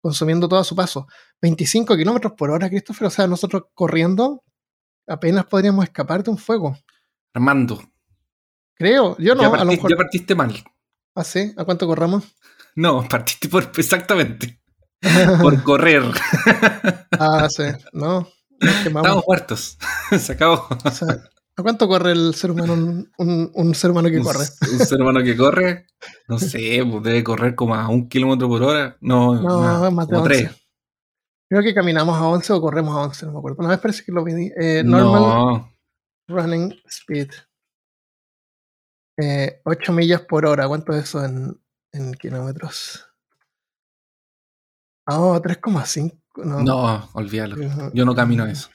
consumiendo todo a su paso. 25 kilómetros por hora, Christopher. O sea, nosotros corriendo apenas podríamos escapar de un fuego. Armando. Creo, yo no. Ya, a lo mejor... ya partiste mal. ¿Ah, sí? ¿A cuánto corramos? No, partiste por exactamente. por correr. ah, sí, no. Estamos muertos. Se acabó. ¿A cuánto corre el ser humano? Un, ser humano que corre. Un ser humano que corre, no sé, pues debe correr como a un kilómetro por hora. No, no más, de 11. Creo que caminamos a 11 o corremos a 11, no me acuerdo. Una vez parece que lo vi. Eh, normal running speed. Eh, 8 millas por hora. ¿Cuánto es eso en, en kilómetros? Oh, 3,5. No, no olvídalo. Yo no camino eso.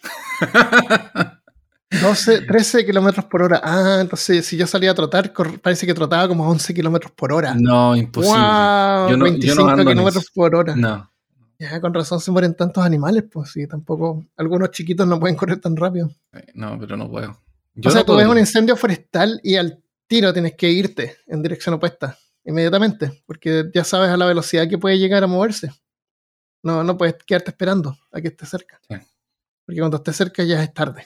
12, 13 kilómetros por hora. Ah, entonces si yo salía a trotar, parece que trotaba como a 11 kilómetros por hora. No, imposible. Wow, yo no, 25 kilómetros por hora. No. Ya, con razón se mueren tantos animales, pues sí, tampoco. Algunos chiquitos no pueden correr tan rápido. Eh, no, pero no puedo. o sea, tú ves un incendio forestal y al tiro tienes que irte en dirección opuesta, inmediatamente, porque ya sabes a la velocidad que puede llegar a moverse. No, no puedes quedarte esperando a que esté cerca. Porque cuando esté cerca ya es tarde.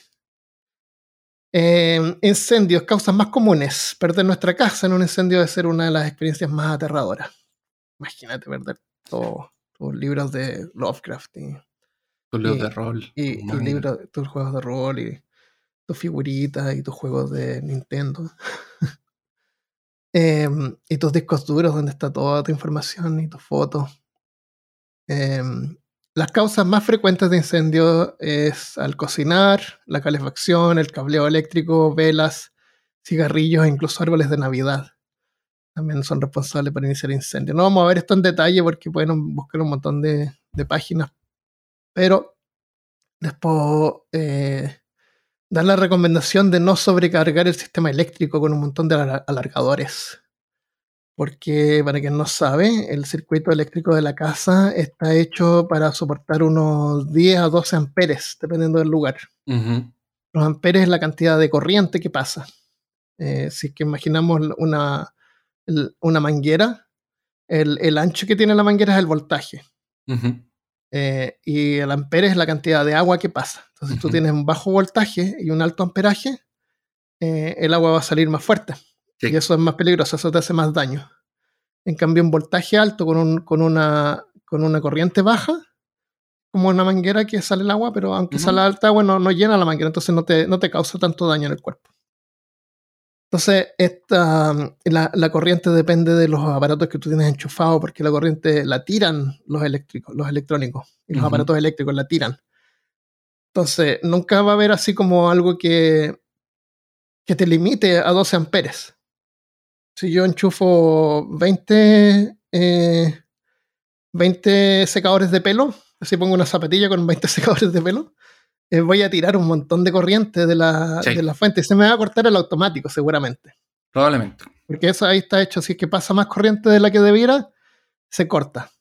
Eh, incendios, causas más comunes. Perder nuestra casa en un incendio debe ser una de las experiencias más aterradoras. Imagínate perder todos tus libros de Lovecraft y tus libros de rol. Y, tus juegos de rol y tus figuritas y tus juegos de Nintendo. Em, y tus discos duros donde está toda tu información y tus fotos. Em, las causas más frecuentes de incendio es al cocinar, la calefacción, el cableo eléctrico, velas, cigarrillos e incluso árboles de Navidad. También son responsables para iniciar incendios. No vamos a ver esto en detalle porque pueden buscar un montón de, páginas. Pero después eh, dar la recomendación de no sobrecargar el sistema eléctrico con un montón de alargadores porque para quien no sabe, el circuito eléctrico de la casa está hecho para soportar unos 10 a 12 amperes, dependiendo del lugar. Los amperes es la cantidad de corriente que pasa. Eh, si es que imaginamos una, una manguera, el, ancho que tiene la manguera es el voltaje. Eh, y el ampere es la cantidad de agua que pasa. Entonces, si tú tienes un bajo voltaje y un alto amperaje, eh, el agua va a salir más fuerte. Y eso es más peligroso, eso te hace más daño. En cambio, un voltaje alto con, un, con, una, con una corriente baja, como una manguera que sale el agua, pero aunque sale alta agua no, llena la manguera, entonces no te, no te causa tanto daño en el cuerpo. Entonces, esta, la, la, corriente depende de los aparatos que tú tienes enchufados, porque la corriente la tiran los eléctricos, los electrónicos, y los aparatos eléctricos la tiran. Entonces, nunca va a haber así como algo que, que te limite a 12 amperes si yo enchufo 20, 20 eh, secadores de pelo, así pongo una zapatilla con 20 secadores de pelo, eh, voy a tirar un montón de corriente de la, de la fuente. Se me va a cortar el automático, seguramente. Probablemente. Porque eso ahí está hecho. Si es que pasa más corriente de la que debiera, se corta.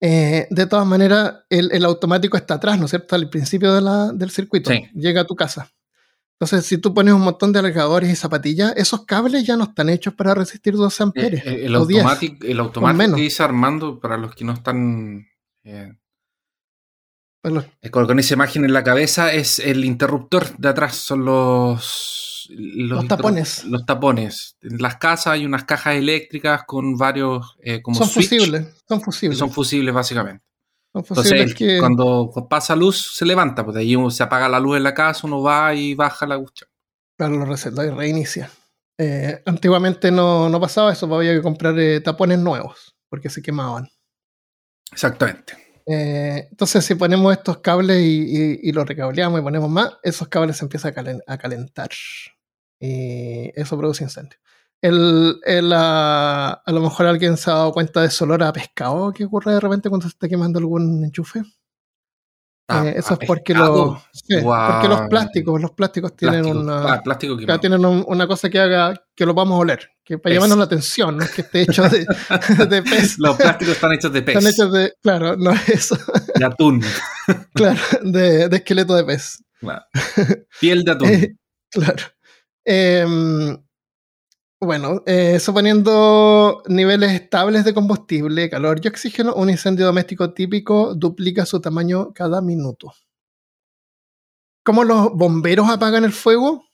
Eh, de todas maneras, el, automático está atrás, ¿no es cierto? Al principio del circuito. Llega a tu casa. Entonces, si tú pones un montón de alargadores y zapatillas, esos cables ya no están hechos para resistir 12 Eh, amperes. eh, el o 10. automático, el automático que dice Armando, para los que no están eh, Pues eh, con, esa imagen en la cabeza, es el interruptor de atrás, son los, tapones. Los tapones. En las casas hay unas cajas eléctricas con varios eh, como son switch, fusibles. Son fusibles. son fusibles básicamente. Entonces, que. cuando pasa luz, se levanta, pues de ahí uno se apaga la luz en la casa, uno va y baja la cuestión. Claro, lo reseta y reinicia. Eh, antiguamente no, no pasaba eso, pues había que comprar eh, tapones nuevos, porque se quemaban. Exactamente. Eh, entonces, si ponemos estos cables y, y- y los recableamos y ponemos más, esos cables se empiezan a, calen- a calentar. Y eso produce incendio. El, el, ah, a lo mejor alguien se ha dado cuenta de ese olor a pescado que ocurre de repente cuando se está quemando algún enchufe. Ah, Eh, eso es porque, los, sí, porque los plásticos, los plásticos tienen Plástico. una, Ah, plástico tienen un- una cosa que haga que lo vamos a oler, que para Pez. llamarnos la atención, no es que esté hecho de, de pez. Los plásticos están hechos de pez, Están hechos de, claro, no es eso, de atún. claro, de, de esqueleto de pez. Claro. Piel de atún. Eh, claro. Em, bueno, eh, suponiendo niveles estables de combustible, calor y oxígeno, un incendio doméstico típico duplica su tamaño cada minuto. ¿Cómo los bomberos apagan el fuego?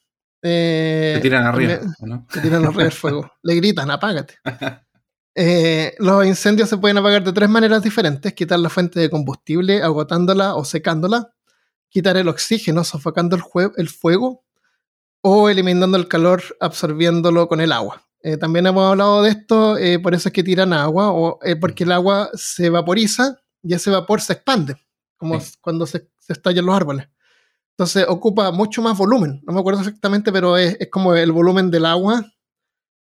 Eh, Se tiran arriba. ¿o ¿no? Se tiran arriba del fuego. Le gritan, apágate. Eh, los incendios se pueden apagar de tres maneras diferentes: quitar la fuente de combustible, agotándola o secándola, quitar el oxígeno, sofocando el, el fuego, o eliminando el calor, absorbiéndolo con el agua. Eh, también hemos hablado de esto, eh, por eso es que tiran agua, o, eh, porque el agua se vaporiza y ese vapor se expande, como Sí. cuando se, se estallan los árboles. Entonces ocupa mucho más volumen. No me acuerdo exactamente, pero es, es como el volumen del agua.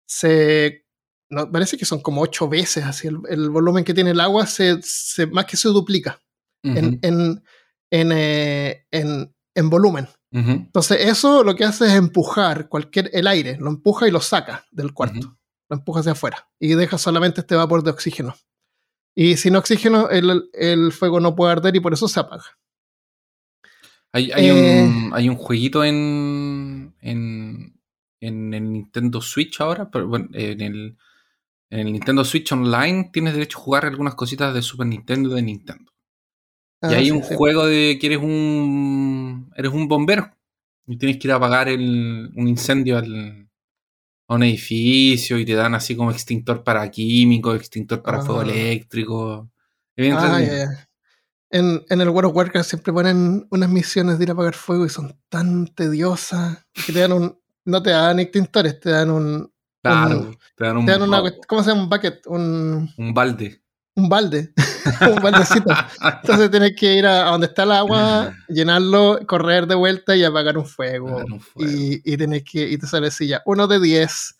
Se. No, parece que son como ocho veces así. El, el volumen que tiene el agua se, se- más que se duplica en, Ujú, en, en, eh, en- en volumen. Entonces, eso lo que hace es empujar cualquier el aire, lo empuja y lo saca del cuarto. Lo empuja hacia afuera. Y deja solamente este vapor de oxígeno. Y sin oxígeno, el, el fuego no puede arder y por eso se apaga. Hay, hay, Eh. un, hay un jueguito en, en, en el Nintendo Switch ahora, pero bueno, en el, en el Nintendo Switch Online tienes derecho a jugar algunas cositas de Super Nintendo y de Nintendo. Y Ah, hay sí, un sí. juego de que eres un eres un bombero y tienes que ir a apagar el, un incendio al, a un edificio y te dan así como extintor para químicos, extintor para fuego Ah. eléctrico. Ah. En, en el World of Warcraft siempre ponen unas misiones de ir a apagar fuego y son tan tediosas que te dan un. No te dan extintores, te dan un. Claro, te dan un, Te dan una. ¿Cómo se llama? Un bucket, un, un balde. Un balde. un baldecito. Entonces tienes que ir a, a donde está el agua, llenarlo, correr de vuelta y apagar un fuego. Apagar un fuego. Y, y tienes que, y te sale ya, uno de 10.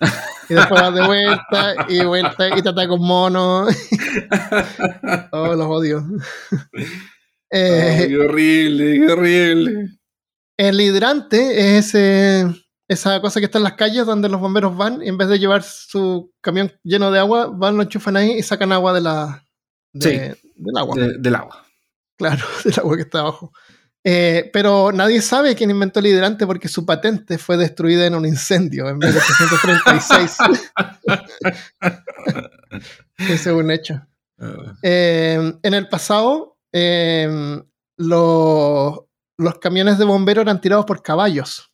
Y después vas de vuelta y vuelta y te ataca un mono. oh, los odio. Eh, Ay, qué horrible, qué horrible. el hidrante es ese, esa cosa que está en las calles donde los bomberos van y en vez de llevar su camión lleno de agua, van, lo enchufan ahí y sacan agua de la, de- del agua. De- del agua. Claro, del agua que está abajo. Eh, pero nadie sabe quién inventó el hidrante porque su patente fue destruida en un incendio en 1836. Ese es un hecho. Ah, Eh, en el pasado, eh, los, los camiones de bomberos eran tirados por caballos.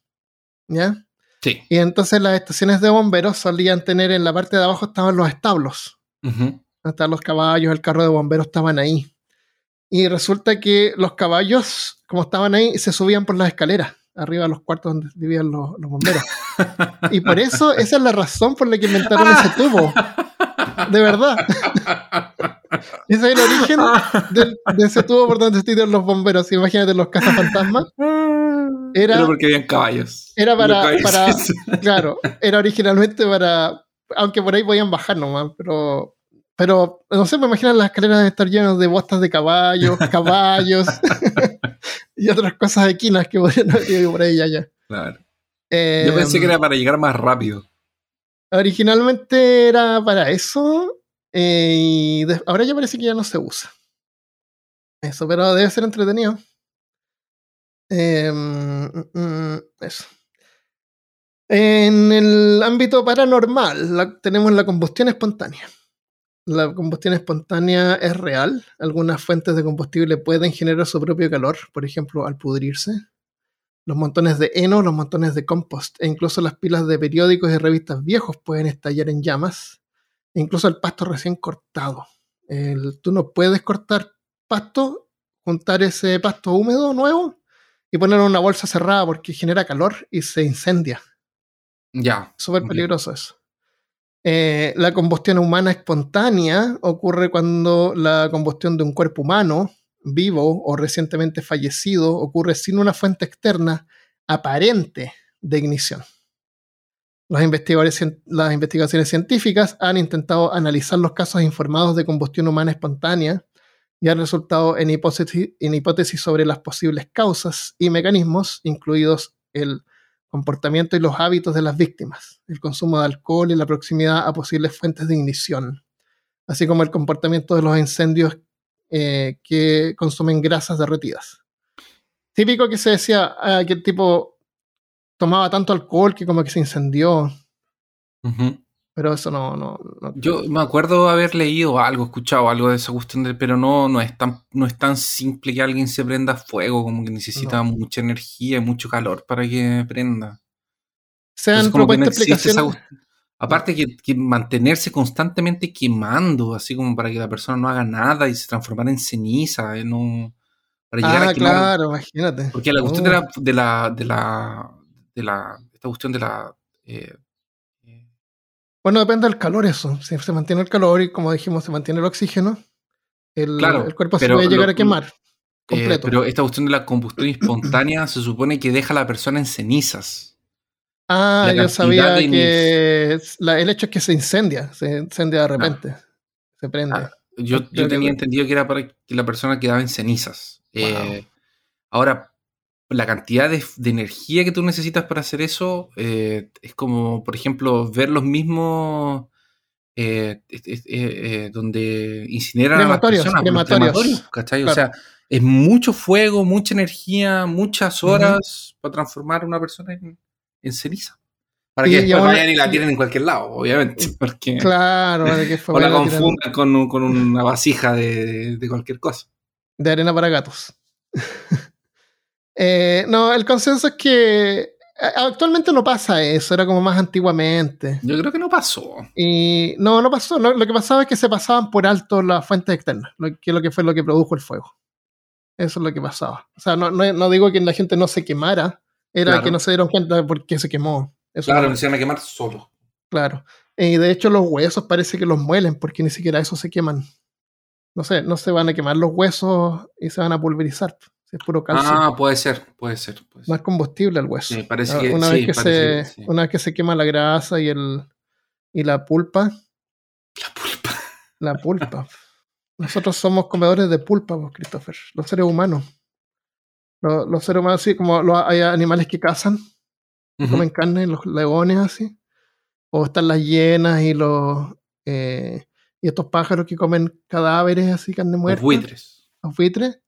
¿Ya? sí. Y entonces las estaciones de bomberos solían tener en la parte de abajo estaban los establos. Ujú. Hasta los caballos, el carro de bomberos estaban ahí. Y resulta que los caballos, como estaban ahí, se subían por las escaleras, arriba de los cuartos donde vivían los, los bomberos. Y por eso, esa es la razón por la que inventaron ese tubo. De verdad. Ese es el origen del- de ese tubo por donde tiran los bomberos. Imagínate los cazafantasmas. Era- Era porque habían caballos. era para- caballos- para- Claro, era originalmente para. Aunque por ahí podían bajar nomás, pero. Pero, no sé, me imagino las escaleras de estar llenas de botas de caballos, caballos y otras cosas equinas que podrían haber ido por ahí allá. Claro. Eh, Yo pensé que era para llegar más rápido. Originalmente era para eso. eh, y ahora ya parece que ya no se usa. Eso, pero debe ser entretenido. Eh, mm, mm, eso. En el ámbito paranormal tenemos la combustión espontánea. La combustión espontánea es real. Algunas fuentes de combustible pueden generar su propio calor, por ejemplo, al pudrirse. Los montones de heno, los montones de compost e incluso las pilas de periódicos y revistas viejos pueden estallar en llamas. E incluso el pasto recién cortado. tú no puedes cortar pasto, juntar ese pasto húmedo nuevo y ponerlo en una bolsa cerrada porque genera calor y se incendia. Ya. Súper peligroso eso. Eh, la combustión humana espontánea ocurre cuando la combustión de un cuerpo humano vivo o recientemente fallecido ocurre sin una fuente externa aparente de ignición. Las, las investigaciones científicas han intentado analizar los casos informados de combustión humana espontánea y han resultado en hipótesis sobre las posibles causas y mecanismos, incluidos el comportamiento y los hábitos de las víctimas, el consumo de alcohol y la proximidad a posibles fuentes de ignición, así como el comportamiento de los incendios eh, que consumen grasas derretidas. Típico que se decía ah, que el tipo tomaba tanto alcohol que como que se incendió. Pero eso no, no, Yo me acuerdo haber leído algo, escuchado algo de esa cuestión, de, pero no, no, es tan, no es tan simple que alguien se prenda fuego, como que necesita mucha energía y mucho calor para que prenda. Se han propuesto explicaciones. Aparte que, mantenerse constantemente quemando, así como para que la persona no haga nada y se transformara en ceniza, eh, no, para llegar ah, a claro, imagínate. Porque la cuestión de, la, oh. de la, de la, de la, esta cuestión de la eh, bueno, depende del calor eso. Si se mantiene el calor y como dijimos, se mantiene el oxígeno, el, el cuerpo se puede llegar a quemar. Eh, completo. pero esta cuestión de la combustión espontánea se supone que deja a la persona en cenizas. Ah, yo sabía que el hecho es que se incendia, se incendia de repente, se prende. Ah, yo, tenía entendido que era para que la persona quedaba en cenizas. Eh, ahora, la cantidad de, energía que tú necesitas para hacer eso eh, es como, por ejemplo, ver los mismos eh, eh, donde incineran a las personas. Crematorios, O sea, es mucho fuego, mucha energía, muchas horas para transformar a una persona en, ceniza. Para que después vayan y la tienen en cualquier lado, obviamente. Porque, claro, que o la confundan con, con, una vasija de, de cualquier cosa. De arena para gatos. Eh, no, el consenso es que actualmente no pasa eso, era como más antiguamente. Yo creo que no pasó. Y no, no pasó. lo que pasaba es que se pasaban por alto las fuentes externas, lo que, lo que fue lo que produjo el fuego. Eso es lo que pasaba. O sea, no, no, digo que la gente no se quemara, era que no se dieron cuenta de por qué se quemó. Eso claro, se iban a quemar solo. Claro. Y de hecho los huesos parece que los muelen porque ni siquiera eso se queman. No sé, no se van a quemar los huesos y se van a pulverizar es puro calcio. Ah, puede ser, puede ser. Más combustible el hueso. Sí, parece que, una, vez que se, una vez que se quema la grasa y, el, y la pulpa. La pulpa. La pulpa. Nosotros somos comedores de pulpa, vos, Christopher. Los seres humanos. Los, seres humanos, así como hay animales que cazan, comen carne, los leones, así. O están las hienas y los. Eh, y estos pájaros que comen cadáveres, así, carne muerta. Los buitres. Los buitres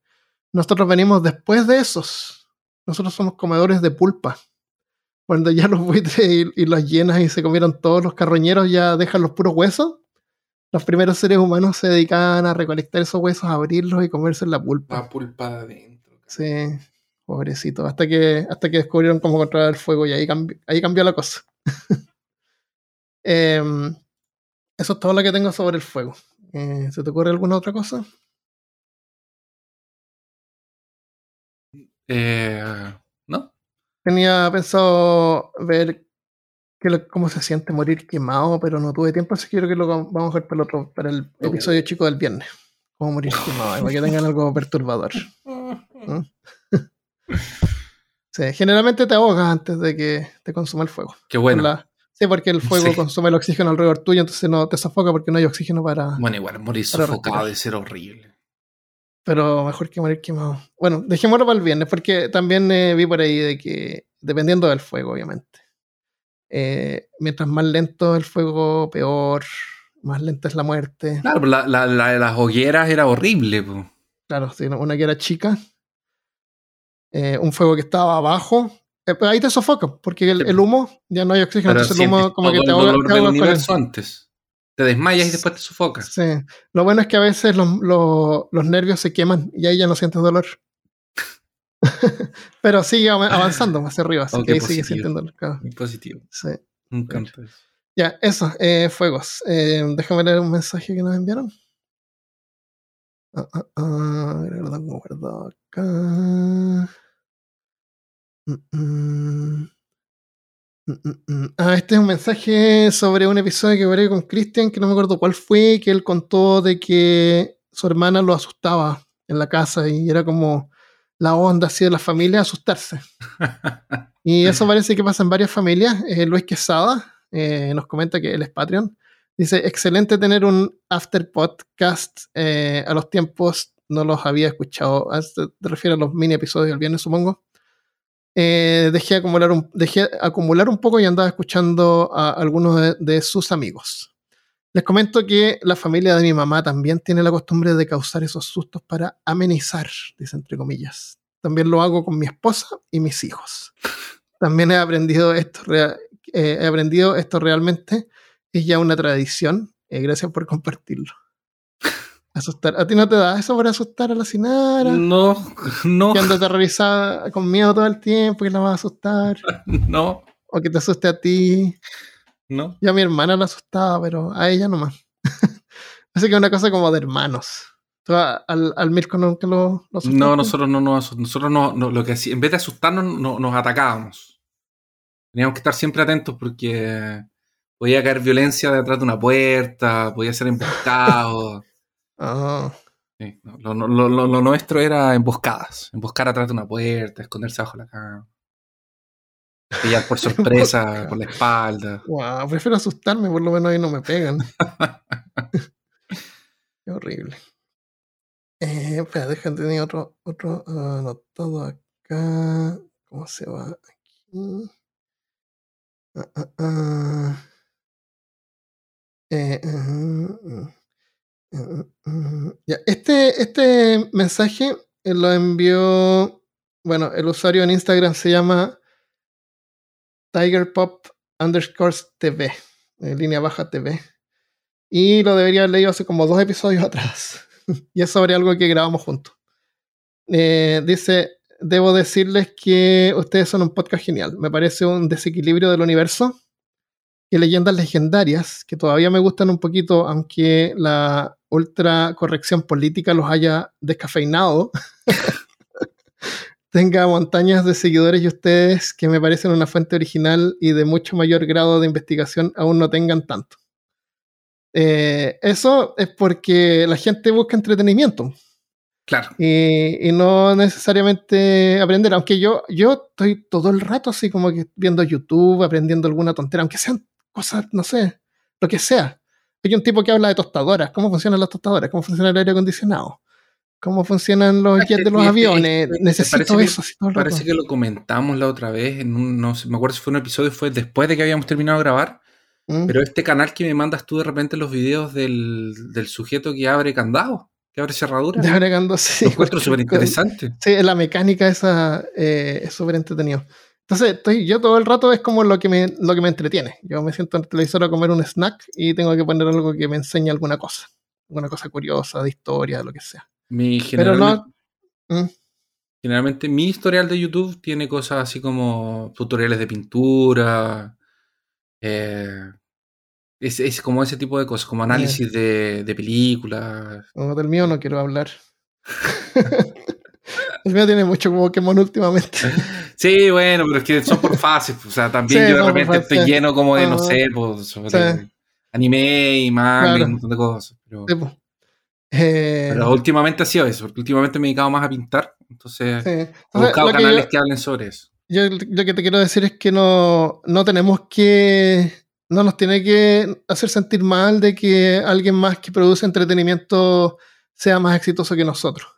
nosotros venimos después de esos. Nosotros somos comedores de pulpa. Cuando ya los buitres y, las llenas y se comieron todos los carroñeros, ya dejan los puros huesos. Los primeros seres humanos se dedicaban a recolectar esos huesos, a abrirlos y comerse la pulpa. La pulpa de adentro. Sí, pobrecito. Hasta que, hasta que descubrieron cómo controlar el fuego y ahí, ahí cambió la cosa. Em, eso es todo lo que tengo sobre el fuego. Eh, ¿Se te ocurre alguna otra cosa? Eh, ¿No? Tenía pensado ver cómo se siente morir quemado, pero no tuve tiempo, así que creo que lo vamos a ver para el, otro, para el episodio chico del viernes. Cómo morir quemado, para que tengan algo perturbador. ¿Mm? sí, generalmente te ahogas antes de que te consuma el fuego. Qué bueno. sí, porque el fuego consume el oxígeno alrededor tuyo, entonces no te sofoca porque no hay oxígeno para. Bueno, igual morir sofocado debe ser horrible pero mejor que morir quemado. Bueno, dejémoslo para el viernes, porque también eh, vi por ahí de que, dependiendo del fuego, obviamente, eh, mientras más lento el fuego, peor, más lenta es la muerte. Claro, la, la, la de las hogueras era horrible. Claro, una que era chica, eh, un fuego que estaba abajo, Eh, pero ahí te sofoca, porque el, humo, ya no hay oxígeno, entonces el humo como que te ahoga, te ahoga universo antes. Te desmayas y después te sofocas. Sí. Lo bueno es que a veces los, los, nervios se queman y ahí ya no sientes dolor. pero sigue avanzando hacia arriba, así que ahí sigue sintiendo dolor. Muy positivo. Sí. Me encanta eso. Ya, eso, eh, fuegos. Eh, déjame leer un mensaje que nos enviaron. Ah, ah, ah, lo guardado acá. Mm, mm. Mm, ah, este es un mensaje sobre un episodio que veré con Christian, que no me acuerdo cuál fue, que él contó de que su hermana lo asustaba en la casa y era como la onda así de la familia asustarse. y eso parece que pasa en varias familias. Eh, Luis Quesada eh, nos comenta que él es Patreon. Dice, excelente tener un after podcast eh, a los tiempos, no los había escuchado. Te refieres a los mini episodios del viernes, supongo. Eh, dejé, acumular un, dejé acumular un poco y andaba escuchando a algunos de, sus amigos. Les comento que la familia de mi mamá también tiene la costumbre de causar esos sustos para amenizar, dice entre comillas. También lo hago con mi esposa y mis hijos. También he aprendido esto, eh, he aprendido esto realmente. Es ya una tradición. Eh, gracias por compartirlo. Asustar. ¿A ti no te da eso para asustar a la Sinara? No, no. Que anda aterrorizada con miedo todo el tiempo que la vas a asustar. No. O que te asuste a ti. No. Yo a mi hermana la asustaba, pero a ella nomás. Así que es una cosa como de hermanos. ¿Tú al, al Mirko nunca lo, lo No, nosotros no nos Nosotros no, lo que en vez de asustarnos, nos atacábamos. Teníamos que estar siempre atentos porque podía caer violencia detrás de una puerta, podía ser emboscado. Ah. lo, nuestro era emboscadas. Emboscar atrás de una puerta, esconderse bajo la cama. Pillar por sorpresa, por la espalda. Wow, prefiero asustarme, por lo menos ahí no me pegan. Qué horrible. Eh, espera, déjame tener otro, otro uh, anotado acá. ¿Cómo se va aquí? Uh, uh, eh, este, este mensaje eh, lo envió, bueno, el usuario en Instagram se llama TigerPop underscore TV, en línea baja TV. Y lo debería haber leído hace como dos episodios atrás. y es sobre algo que grabamos juntos. Eh, dice, debo decirles que ustedes son un podcast genial. Me parece un desequilibrio del universo y leyendas legendarias que todavía me gustan un poquito, aunque la ultra corrección política los haya descafeinado. tenga montañas de seguidores y ustedes que me parecen una fuente original y de mucho mayor grado de investigación aún no tengan tanto. Eh, eso es porque la gente busca entretenimiento. Claro. Y, no necesariamente aprender, aunque yo, yo estoy todo el rato así como que viendo YouTube, aprendiendo alguna tontera, aunque sean cosas, no sé, lo que sea. Hay un tipo que habla de tostadoras, cómo funcionan las tostadoras, cómo funciona el aire acondicionado, cómo funcionan los jets de los aviones. Necesito eso. parece que lo comentamos la otra vez, en un, no sé, me acuerdo si fue un episodio, fue después de que habíamos terminado de grabar. ¿Mm? Pero este canal que me mandas tú de repente los videos del, del sujeto que abre candado, que abre cerradura. De abre candado, sí. Lo encuentro súper interesante. Sí, la mecánica esa eh, es súper entretenido. Entonces, estoy, yo todo el rato es como lo que, me, lo que me entretiene. Yo me siento en el televisor a comer un snack y tengo que poner algo que me enseñe alguna cosa. Alguna cosa curiosa, de historia, lo que sea. Mi Pero no, ¿Mm? generalmente mi historial de YouTube tiene cosas así como tutoriales de pintura. Eh, es, como ese tipo de cosas, como análisis de, de películas. No, del mío no quiero hablar. El mío tiene mucho Pokémon últimamente. Sí, bueno, pero es que son por fases. O sea, también yo de repente estoy lleno como de, no sé, pues, sobre anime y manga y un montón de cosas. Pero, eh, pero, últimamente ha sido eso, porque últimamente me he dedicado más a pintar. Entonces, he buscado canales que, hablen sobre eso. Yo lo que te quiero decir es que no, no tenemos que. No nos tiene que hacer sentir mal de que alguien más que produce entretenimiento sea más exitoso que nosotros.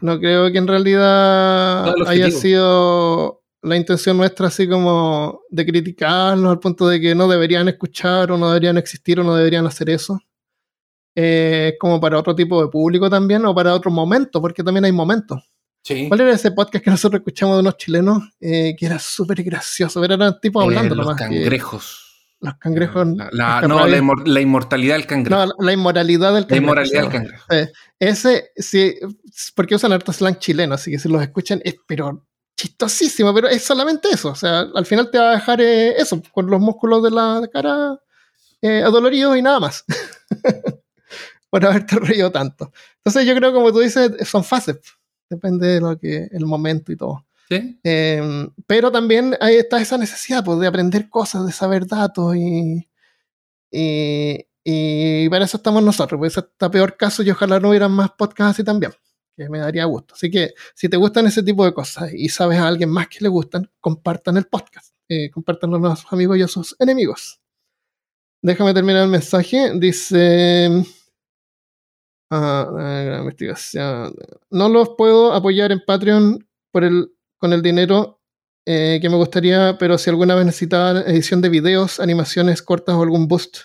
No. creo que en realidad haya sido la intención nuestra así como de criticarnos al punto de que no deberían escuchar o no deberían existir o no deberían hacer eso. Eh, como para otro tipo de público también o para otro momento, porque también hay momentos. ¿Cuál era ese podcast que nosotros escuchamos de unos chilenos? Eh, que era súper gracioso. Era un tipo hablando los Cangrejos. Los cangrejos. La, no, la, inmortalidad del cangrejo. No, la inmoralidad del cangrejo. La inmoralidad del cangrejo. ese, sí, porque usan harto slang chileno, así que si los escuchan, es pero chistosísimo, pero es solamente eso. O sea, al final te va a dejar eh, eso, con los músculos de la cara eh, adoloridos y nada más. Por haberte reído tanto. Entonces yo creo, como tú dices, son fases. Depende de lo que, el momento y todo. ¿Sí? Em, pero también ahí está esa necesidad pues, de aprender cosas, de saber datos y, y, para eso estamos nosotros. Pues está peor caso y ojalá no hubieran más podcasts así también que me daría gusto. Así que si te gustan ese tipo de cosas y sabes a alguien más que le gustan, compartan el podcast. Eh, compartanlo a sus amigos y a sus enemigos. Déjame terminar el mensaje. Dice. Ah, investigación. No los puedo apoyar en Patreon por el, con el dinero eh, que me gustaría, pero si alguna vez necesitaban edición de videos, animaciones cortas o algún boost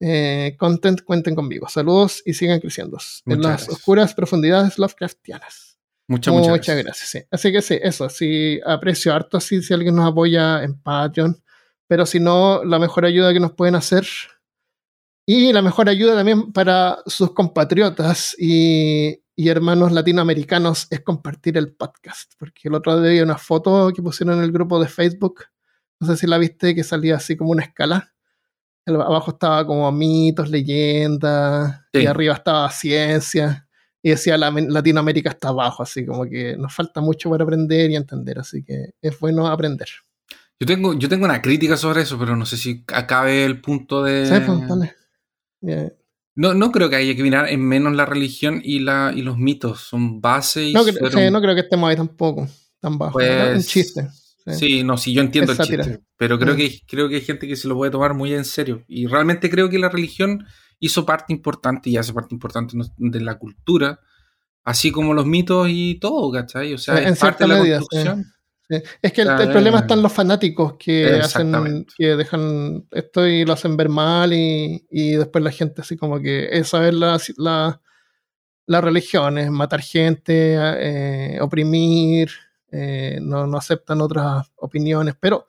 eh, content, cuenten conmigo. Saludos y sigan creciendo en las oscuras profundidades Lovecraftianas. Muchas, muchas, muchas gracias. Así que sí, eso, sí, aprecio harto así si alguien nos apoya en Patreon, pero si no, la mejor ayuda que nos pueden hacer y la mejor ayuda también para sus compatriotas y, y hermanos latinoamericanos es compartir el podcast, porque el otro día vi una foto que pusieron en el grupo de Facebook, no sé si la viste, que salía así como una escala. Abajo estaba como mitos, leyendas, y arriba estaba ciencia, y decía Latinoamérica está abajo, así como que nos falta mucho para aprender y entender, así que es bueno aprender. Yo tengo, yo tengo una crítica sobre eso, pero no sé si acabe el punto de... Pues, no, no creo que haya que mirar en menos la religión y, la, y los mitos, son base y... No, no creo que estemos ahí tampoco, tan bajo. es un pues, chiste. Sí, no, sí, yo entiendo el chiste, pero creo, mm. que, creo que hay gente que se lo puede tomar muy en serio. Y realmente creo que la religión hizo parte importante y hace parte importante de la cultura, así como los mitos y todo, ¿cachai? O sea, es parte de la construcción. Es que el, problema está en los fanáticos que hacen, que dejan esto y lo hacen ver mal y, y después la gente así como que esa es la, la, la religión, es matar gente, eh, oprimir, eh, no, no, aceptan otras opiniones, pero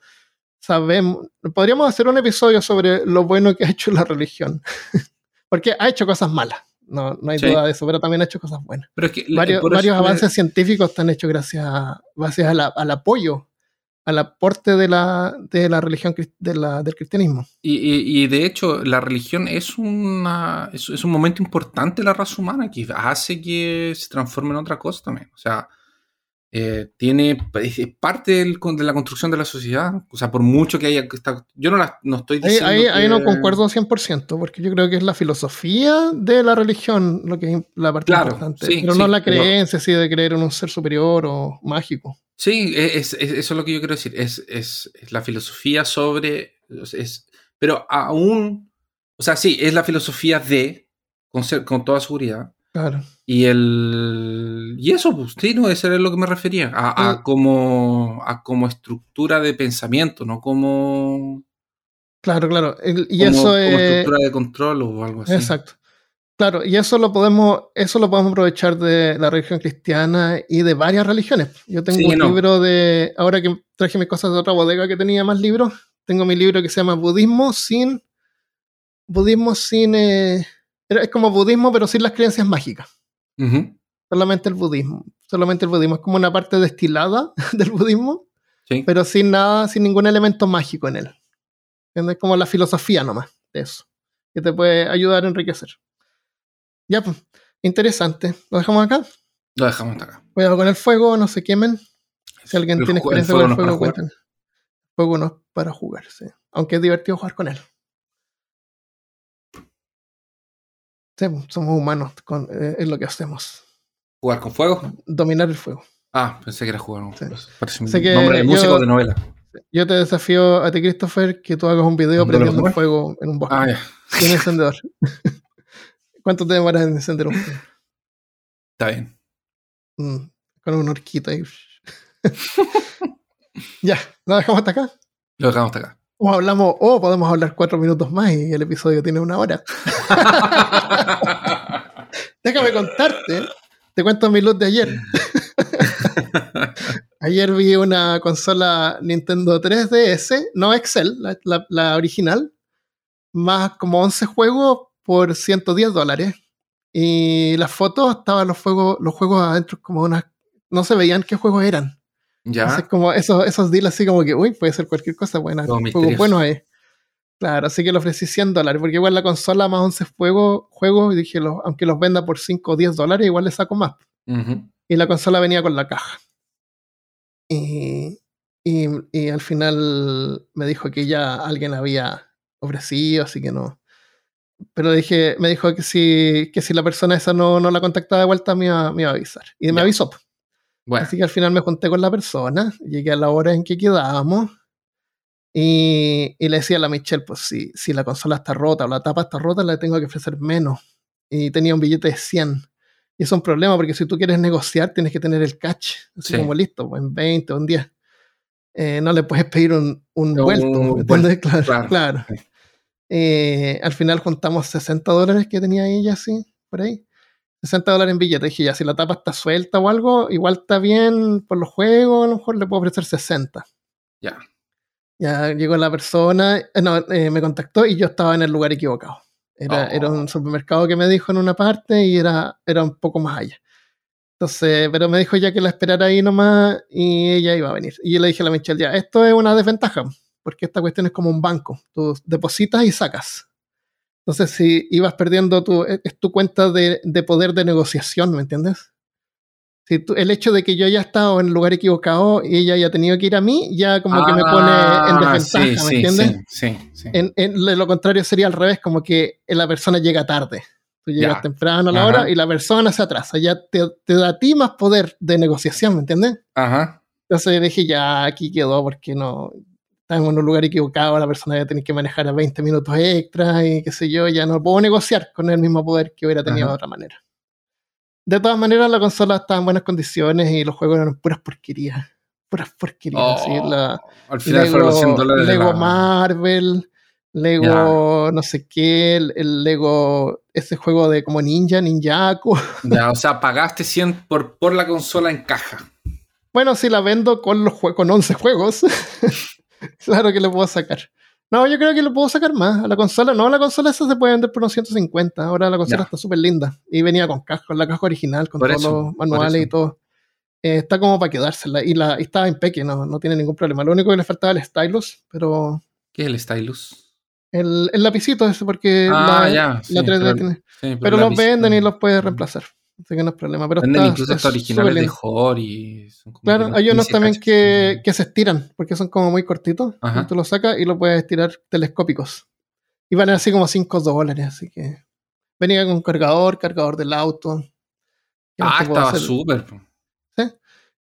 sabemos, podríamos hacer un episodio sobre lo bueno que ha hecho la religión, porque ha hecho cosas malas, no, no hay duda de eso, pero también ha hecho cosas buenas. Pero que, varios, varios avances científicos están hechos gracias, gracias al apoyo al aporte de la, de la religión de la, del cristianismo. Y, y, de hecho, la religión es, una, es, es, un momento importante de la raza humana que hace que se transforme en otra cosa también. O sea, eh, tiene es parte del, de la construcción de la sociedad. O sea, por mucho que haya. Yo no, la, no estoy diciendo. Ahí, ahí, no concuerdo 100%, porque yo creo que es la filosofía de la religión lo que es la parte importante. pero no la creencia así de creer en un ser superior o mágico. Sí, es, eso es lo que yo quiero decir. Es, es, la filosofía sobre. pero aún. O sea, sí, es la filosofía de. Con, con toda seguridad. Claro. Y el. Y eso, pues, sí, no, eso es lo que me refería. A, a, como, a como estructura de pensamiento, no como. Claro, claro. y eso es. Como estructura de control o algo así. Exacto. Claro, y eso lo podemos, eso lo podemos aprovechar de la religión cristiana y de varias religiones. Yo tengo un libro de. Ahora que traje mis cosas de otra bodega que tenía más libros, tengo mi libro que se llama Budismo sin. Budismo sin. Eh, es como budismo, pero sin las creencias mágicas. Solamente el budismo. Solamente el budismo. Es como una parte destilada del budismo, pero sin nada, sin ningún elemento mágico en él. Es como la filosofía nomás de eso, que te puede ayudar a enriquecer. Ya, pues, interesante. ¿Lo dejamos acá? Lo dejamos acá. Cuidado con el fuego, no se quemen. Si alguien tiene experiencia con el fuego, cuenten. El fuego no es para jugar, sí. Aunque es divertido jugar con él. Somos humanos, eh, es lo que hacemos. ¿Jugar con fuego? Dominar el fuego. Ah, pensé que era jugar con fuego. Parece un nombre de músico de novela. Yo te desafío a ti, Christopher, que tú hagas un video prendiendo un fuego en un bosque. Ah, ya. Sin encendedor. ¿Cuánto te demoras en encender un fuego? Está bien. Mm, con un horquito ahí. ya, ¿lo dejamos hasta acá? Lo dejamos hasta acá. O hablamos, o podemos hablar cuatro minutos más y el episodio tiene una hora. Déjame contarte. Te cuento mi luz de ayer. Ayer vi una consola Nintendo 3DS, no Excel, la, original, más como 11 juegos por 110 dólares. Y las fotos estaban los juegos, los juegos adentro como unas. No se veían qué juegos eran. Ya. como esos, esos deals así como que, uy, puede ser cualquier cosa buena. Buenos ahí. Claro, así que le ofrecí 100 dólares, porque igual la consola más 11 juegos, juegos y dije, aunque los venda por 5 o 10 dólares, igual le saco más. Y la consola venía con la caja. Y, y, al final me dijo que ya alguien había ofrecido, así que no. Pero dije, me dijo que si, que si la persona esa no, no la contactaba de vuelta me iba, me iba a avisar. Y me avisó. Bueno. Así que al final me junté con la persona, llegué a la hora en que quedábamos y, y le decía a la Michelle, pues si, si la consola está rota o la tapa está rota, le tengo que ofrecer menos. Y tenía un billete de 100. Y es un problema porque si tú quieres negociar, tienes que tener el catch, así como listo, pues, en 20 o en 10. Eh, no le puedes pedir un, un vuelto, Claro. claro. Eh, al final juntamos 60 dólares que tenía ella, así, por ahí. 60 dólares en billete. Dije, ya, si la tapa está suelta o algo, igual está bien por los juegos, a lo mejor le puedo ofrecer 60. Ya. Ya llegó la persona, eh, no, me contactó y yo estaba en el lugar equivocado. Era, un oh. supermercado que me dijo en una parte y era, era un poco más allá. Entonces, pero me dijo ya que la esperara ahí nomás y ella iba a venir. Y yo le dije a la Michelle, ya, esto es una desventaja, porque esta cuestión es como un banco. Tú depositas y sacas. Entonces, si ibas perdiendo tu, es tu cuenta de, de poder de negociación, ¿me entiendes? el hecho de que yo haya estado en el lugar equivocado y ella haya tenido que ir a mí, ya como que me pone en ah, desventaja, ¿me entiendes? Sí, sí, en, en, lo contrario sería al revés, como que la persona llega tarde. Tú llegas temprano a la hora y la persona se atrasa. Ya te, te, da a ti más poder de negociación, ¿me entiendes? Ajá. Entonces dije, ya aquí quedó porque no. Estamos en un lugar equivocado, la persona ya tiene que manejar a 20 minutos extra y qué sé yo, ya no puedo negociar con el mismo poder que hubiera tenido de otra manera. De todas maneras, la consola estaba en buenas condiciones y los juegos eran puras porquerías. Puras porquerías. Oh, al final Lego, fueron Lego Marvel, Lego no sé qué, el, Lego, ese juego de como Ninja, Ninjaku. Ya, o sea, pagaste 100 por, por la consola en caja. Bueno, si la vendo con, los con 11 juegos, claro que le puedo sacar. No, yo creo que lo puedo sacar más. A la consola, no, la consola esa se puede vender por unos 150. Ahora la consola está súper linda. Y venía con caja, con la caja original, con todos los manuales y todo. Eh, está como para quedársela. Y, la, y estaba en peque, no, no tiene ningún problema. Lo único que le faltaba era el stylus, pero. ¿Qué es el stylus? El, el lapicito ese, porque ah, la, ya, la 3D tiene. pero, los venden y los puedes reemplazar. Así que no es problema. Pero Venden incluso hasta originales de y Claro, hay unos también que, que, se estiran, porque son como muy cortitos. Tú los sacas y lo puedes estirar telescópicos. Y van así como 5 dólares, así que. Venía con cargador, cargador del auto. Ah, estaba súper. Sí.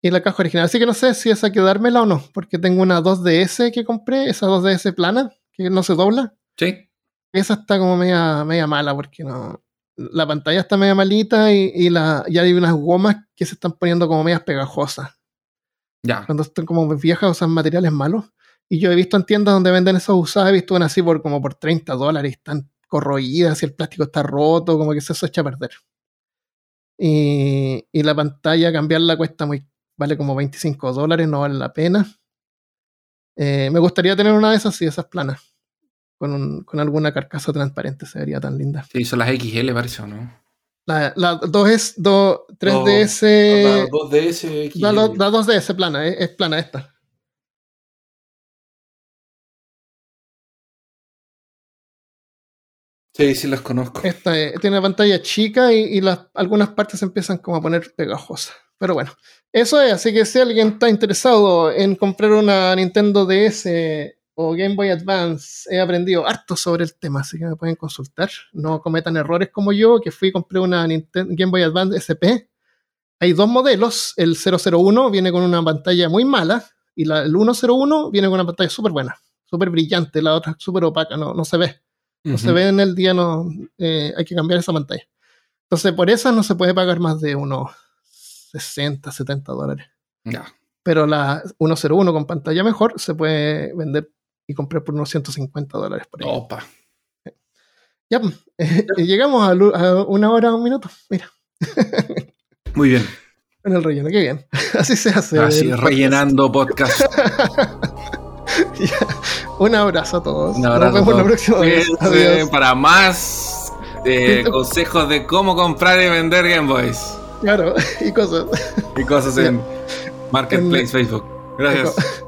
Y la caja original. Así que no sé si esa quedármela o no, porque tengo una 2DS que compré, esa 2DS plana, que no se dobla. Sí. Esa está como media, media mala, porque no la pantalla está media malita y, la, ya hay unas gomas que se están poniendo como medias pegajosas. Ya. Cuando están como viejas, usan materiales malos. Y yo he visto en tiendas donde venden esas usadas, he visto una así por como por 30 dólares, están corroídas y el plástico está roto, como que se echa a perder. Y, y la pantalla, cambiarla cuesta muy, vale como 25 dólares, no vale la pena. Eh, me gustaría tener una de esas, y esas planas con, con, alguna carcasa transparente, se vería tan linda. Sí, son las XL, parece, ¿o no? La, la 2S, 2, 3DS. La 2DS. XL. La, la 2DS plana, es, plana esta. Sí, sí las conozco. Esta eh, tiene una pantalla chica y, y las, algunas partes empiezan como a poner pegajosas. Pero bueno, eso es. Así que si alguien está interesado en comprar una Nintendo DS o Game Boy Advance, he aprendido harto sobre el tema, así que me pueden consultar. No cometan errores como yo, que fui y compré una Nintendo, Game Boy Advance SP. Hay dos modelos, el 001 viene con una pantalla muy mala y la, el 101 viene con una pantalla súper buena, súper brillante, la otra súper opaca, no, no se ve. No se ve en el día, no, eh, hay que cambiar esa pantalla. Entonces, por esa no se puede pagar más de unos 60, 70 dólares. Pero la 101 con pantalla mejor se puede vender y compré por unos 150 dólares por ahí. Opa. Ya, pues, llegamos a, una hora, un minuto. Mira. Muy bien. En el relleno, qué bien. Así se hace. Así, rellenando podcast. Un abrazo a todos. Un abrazo Nos vemos la próxima vez. Adiós. Para más eh, consejos de cómo comprar y vender Game Boys. Claro, y cosas. Y cosas en Marketplace, Facebook. Gracias.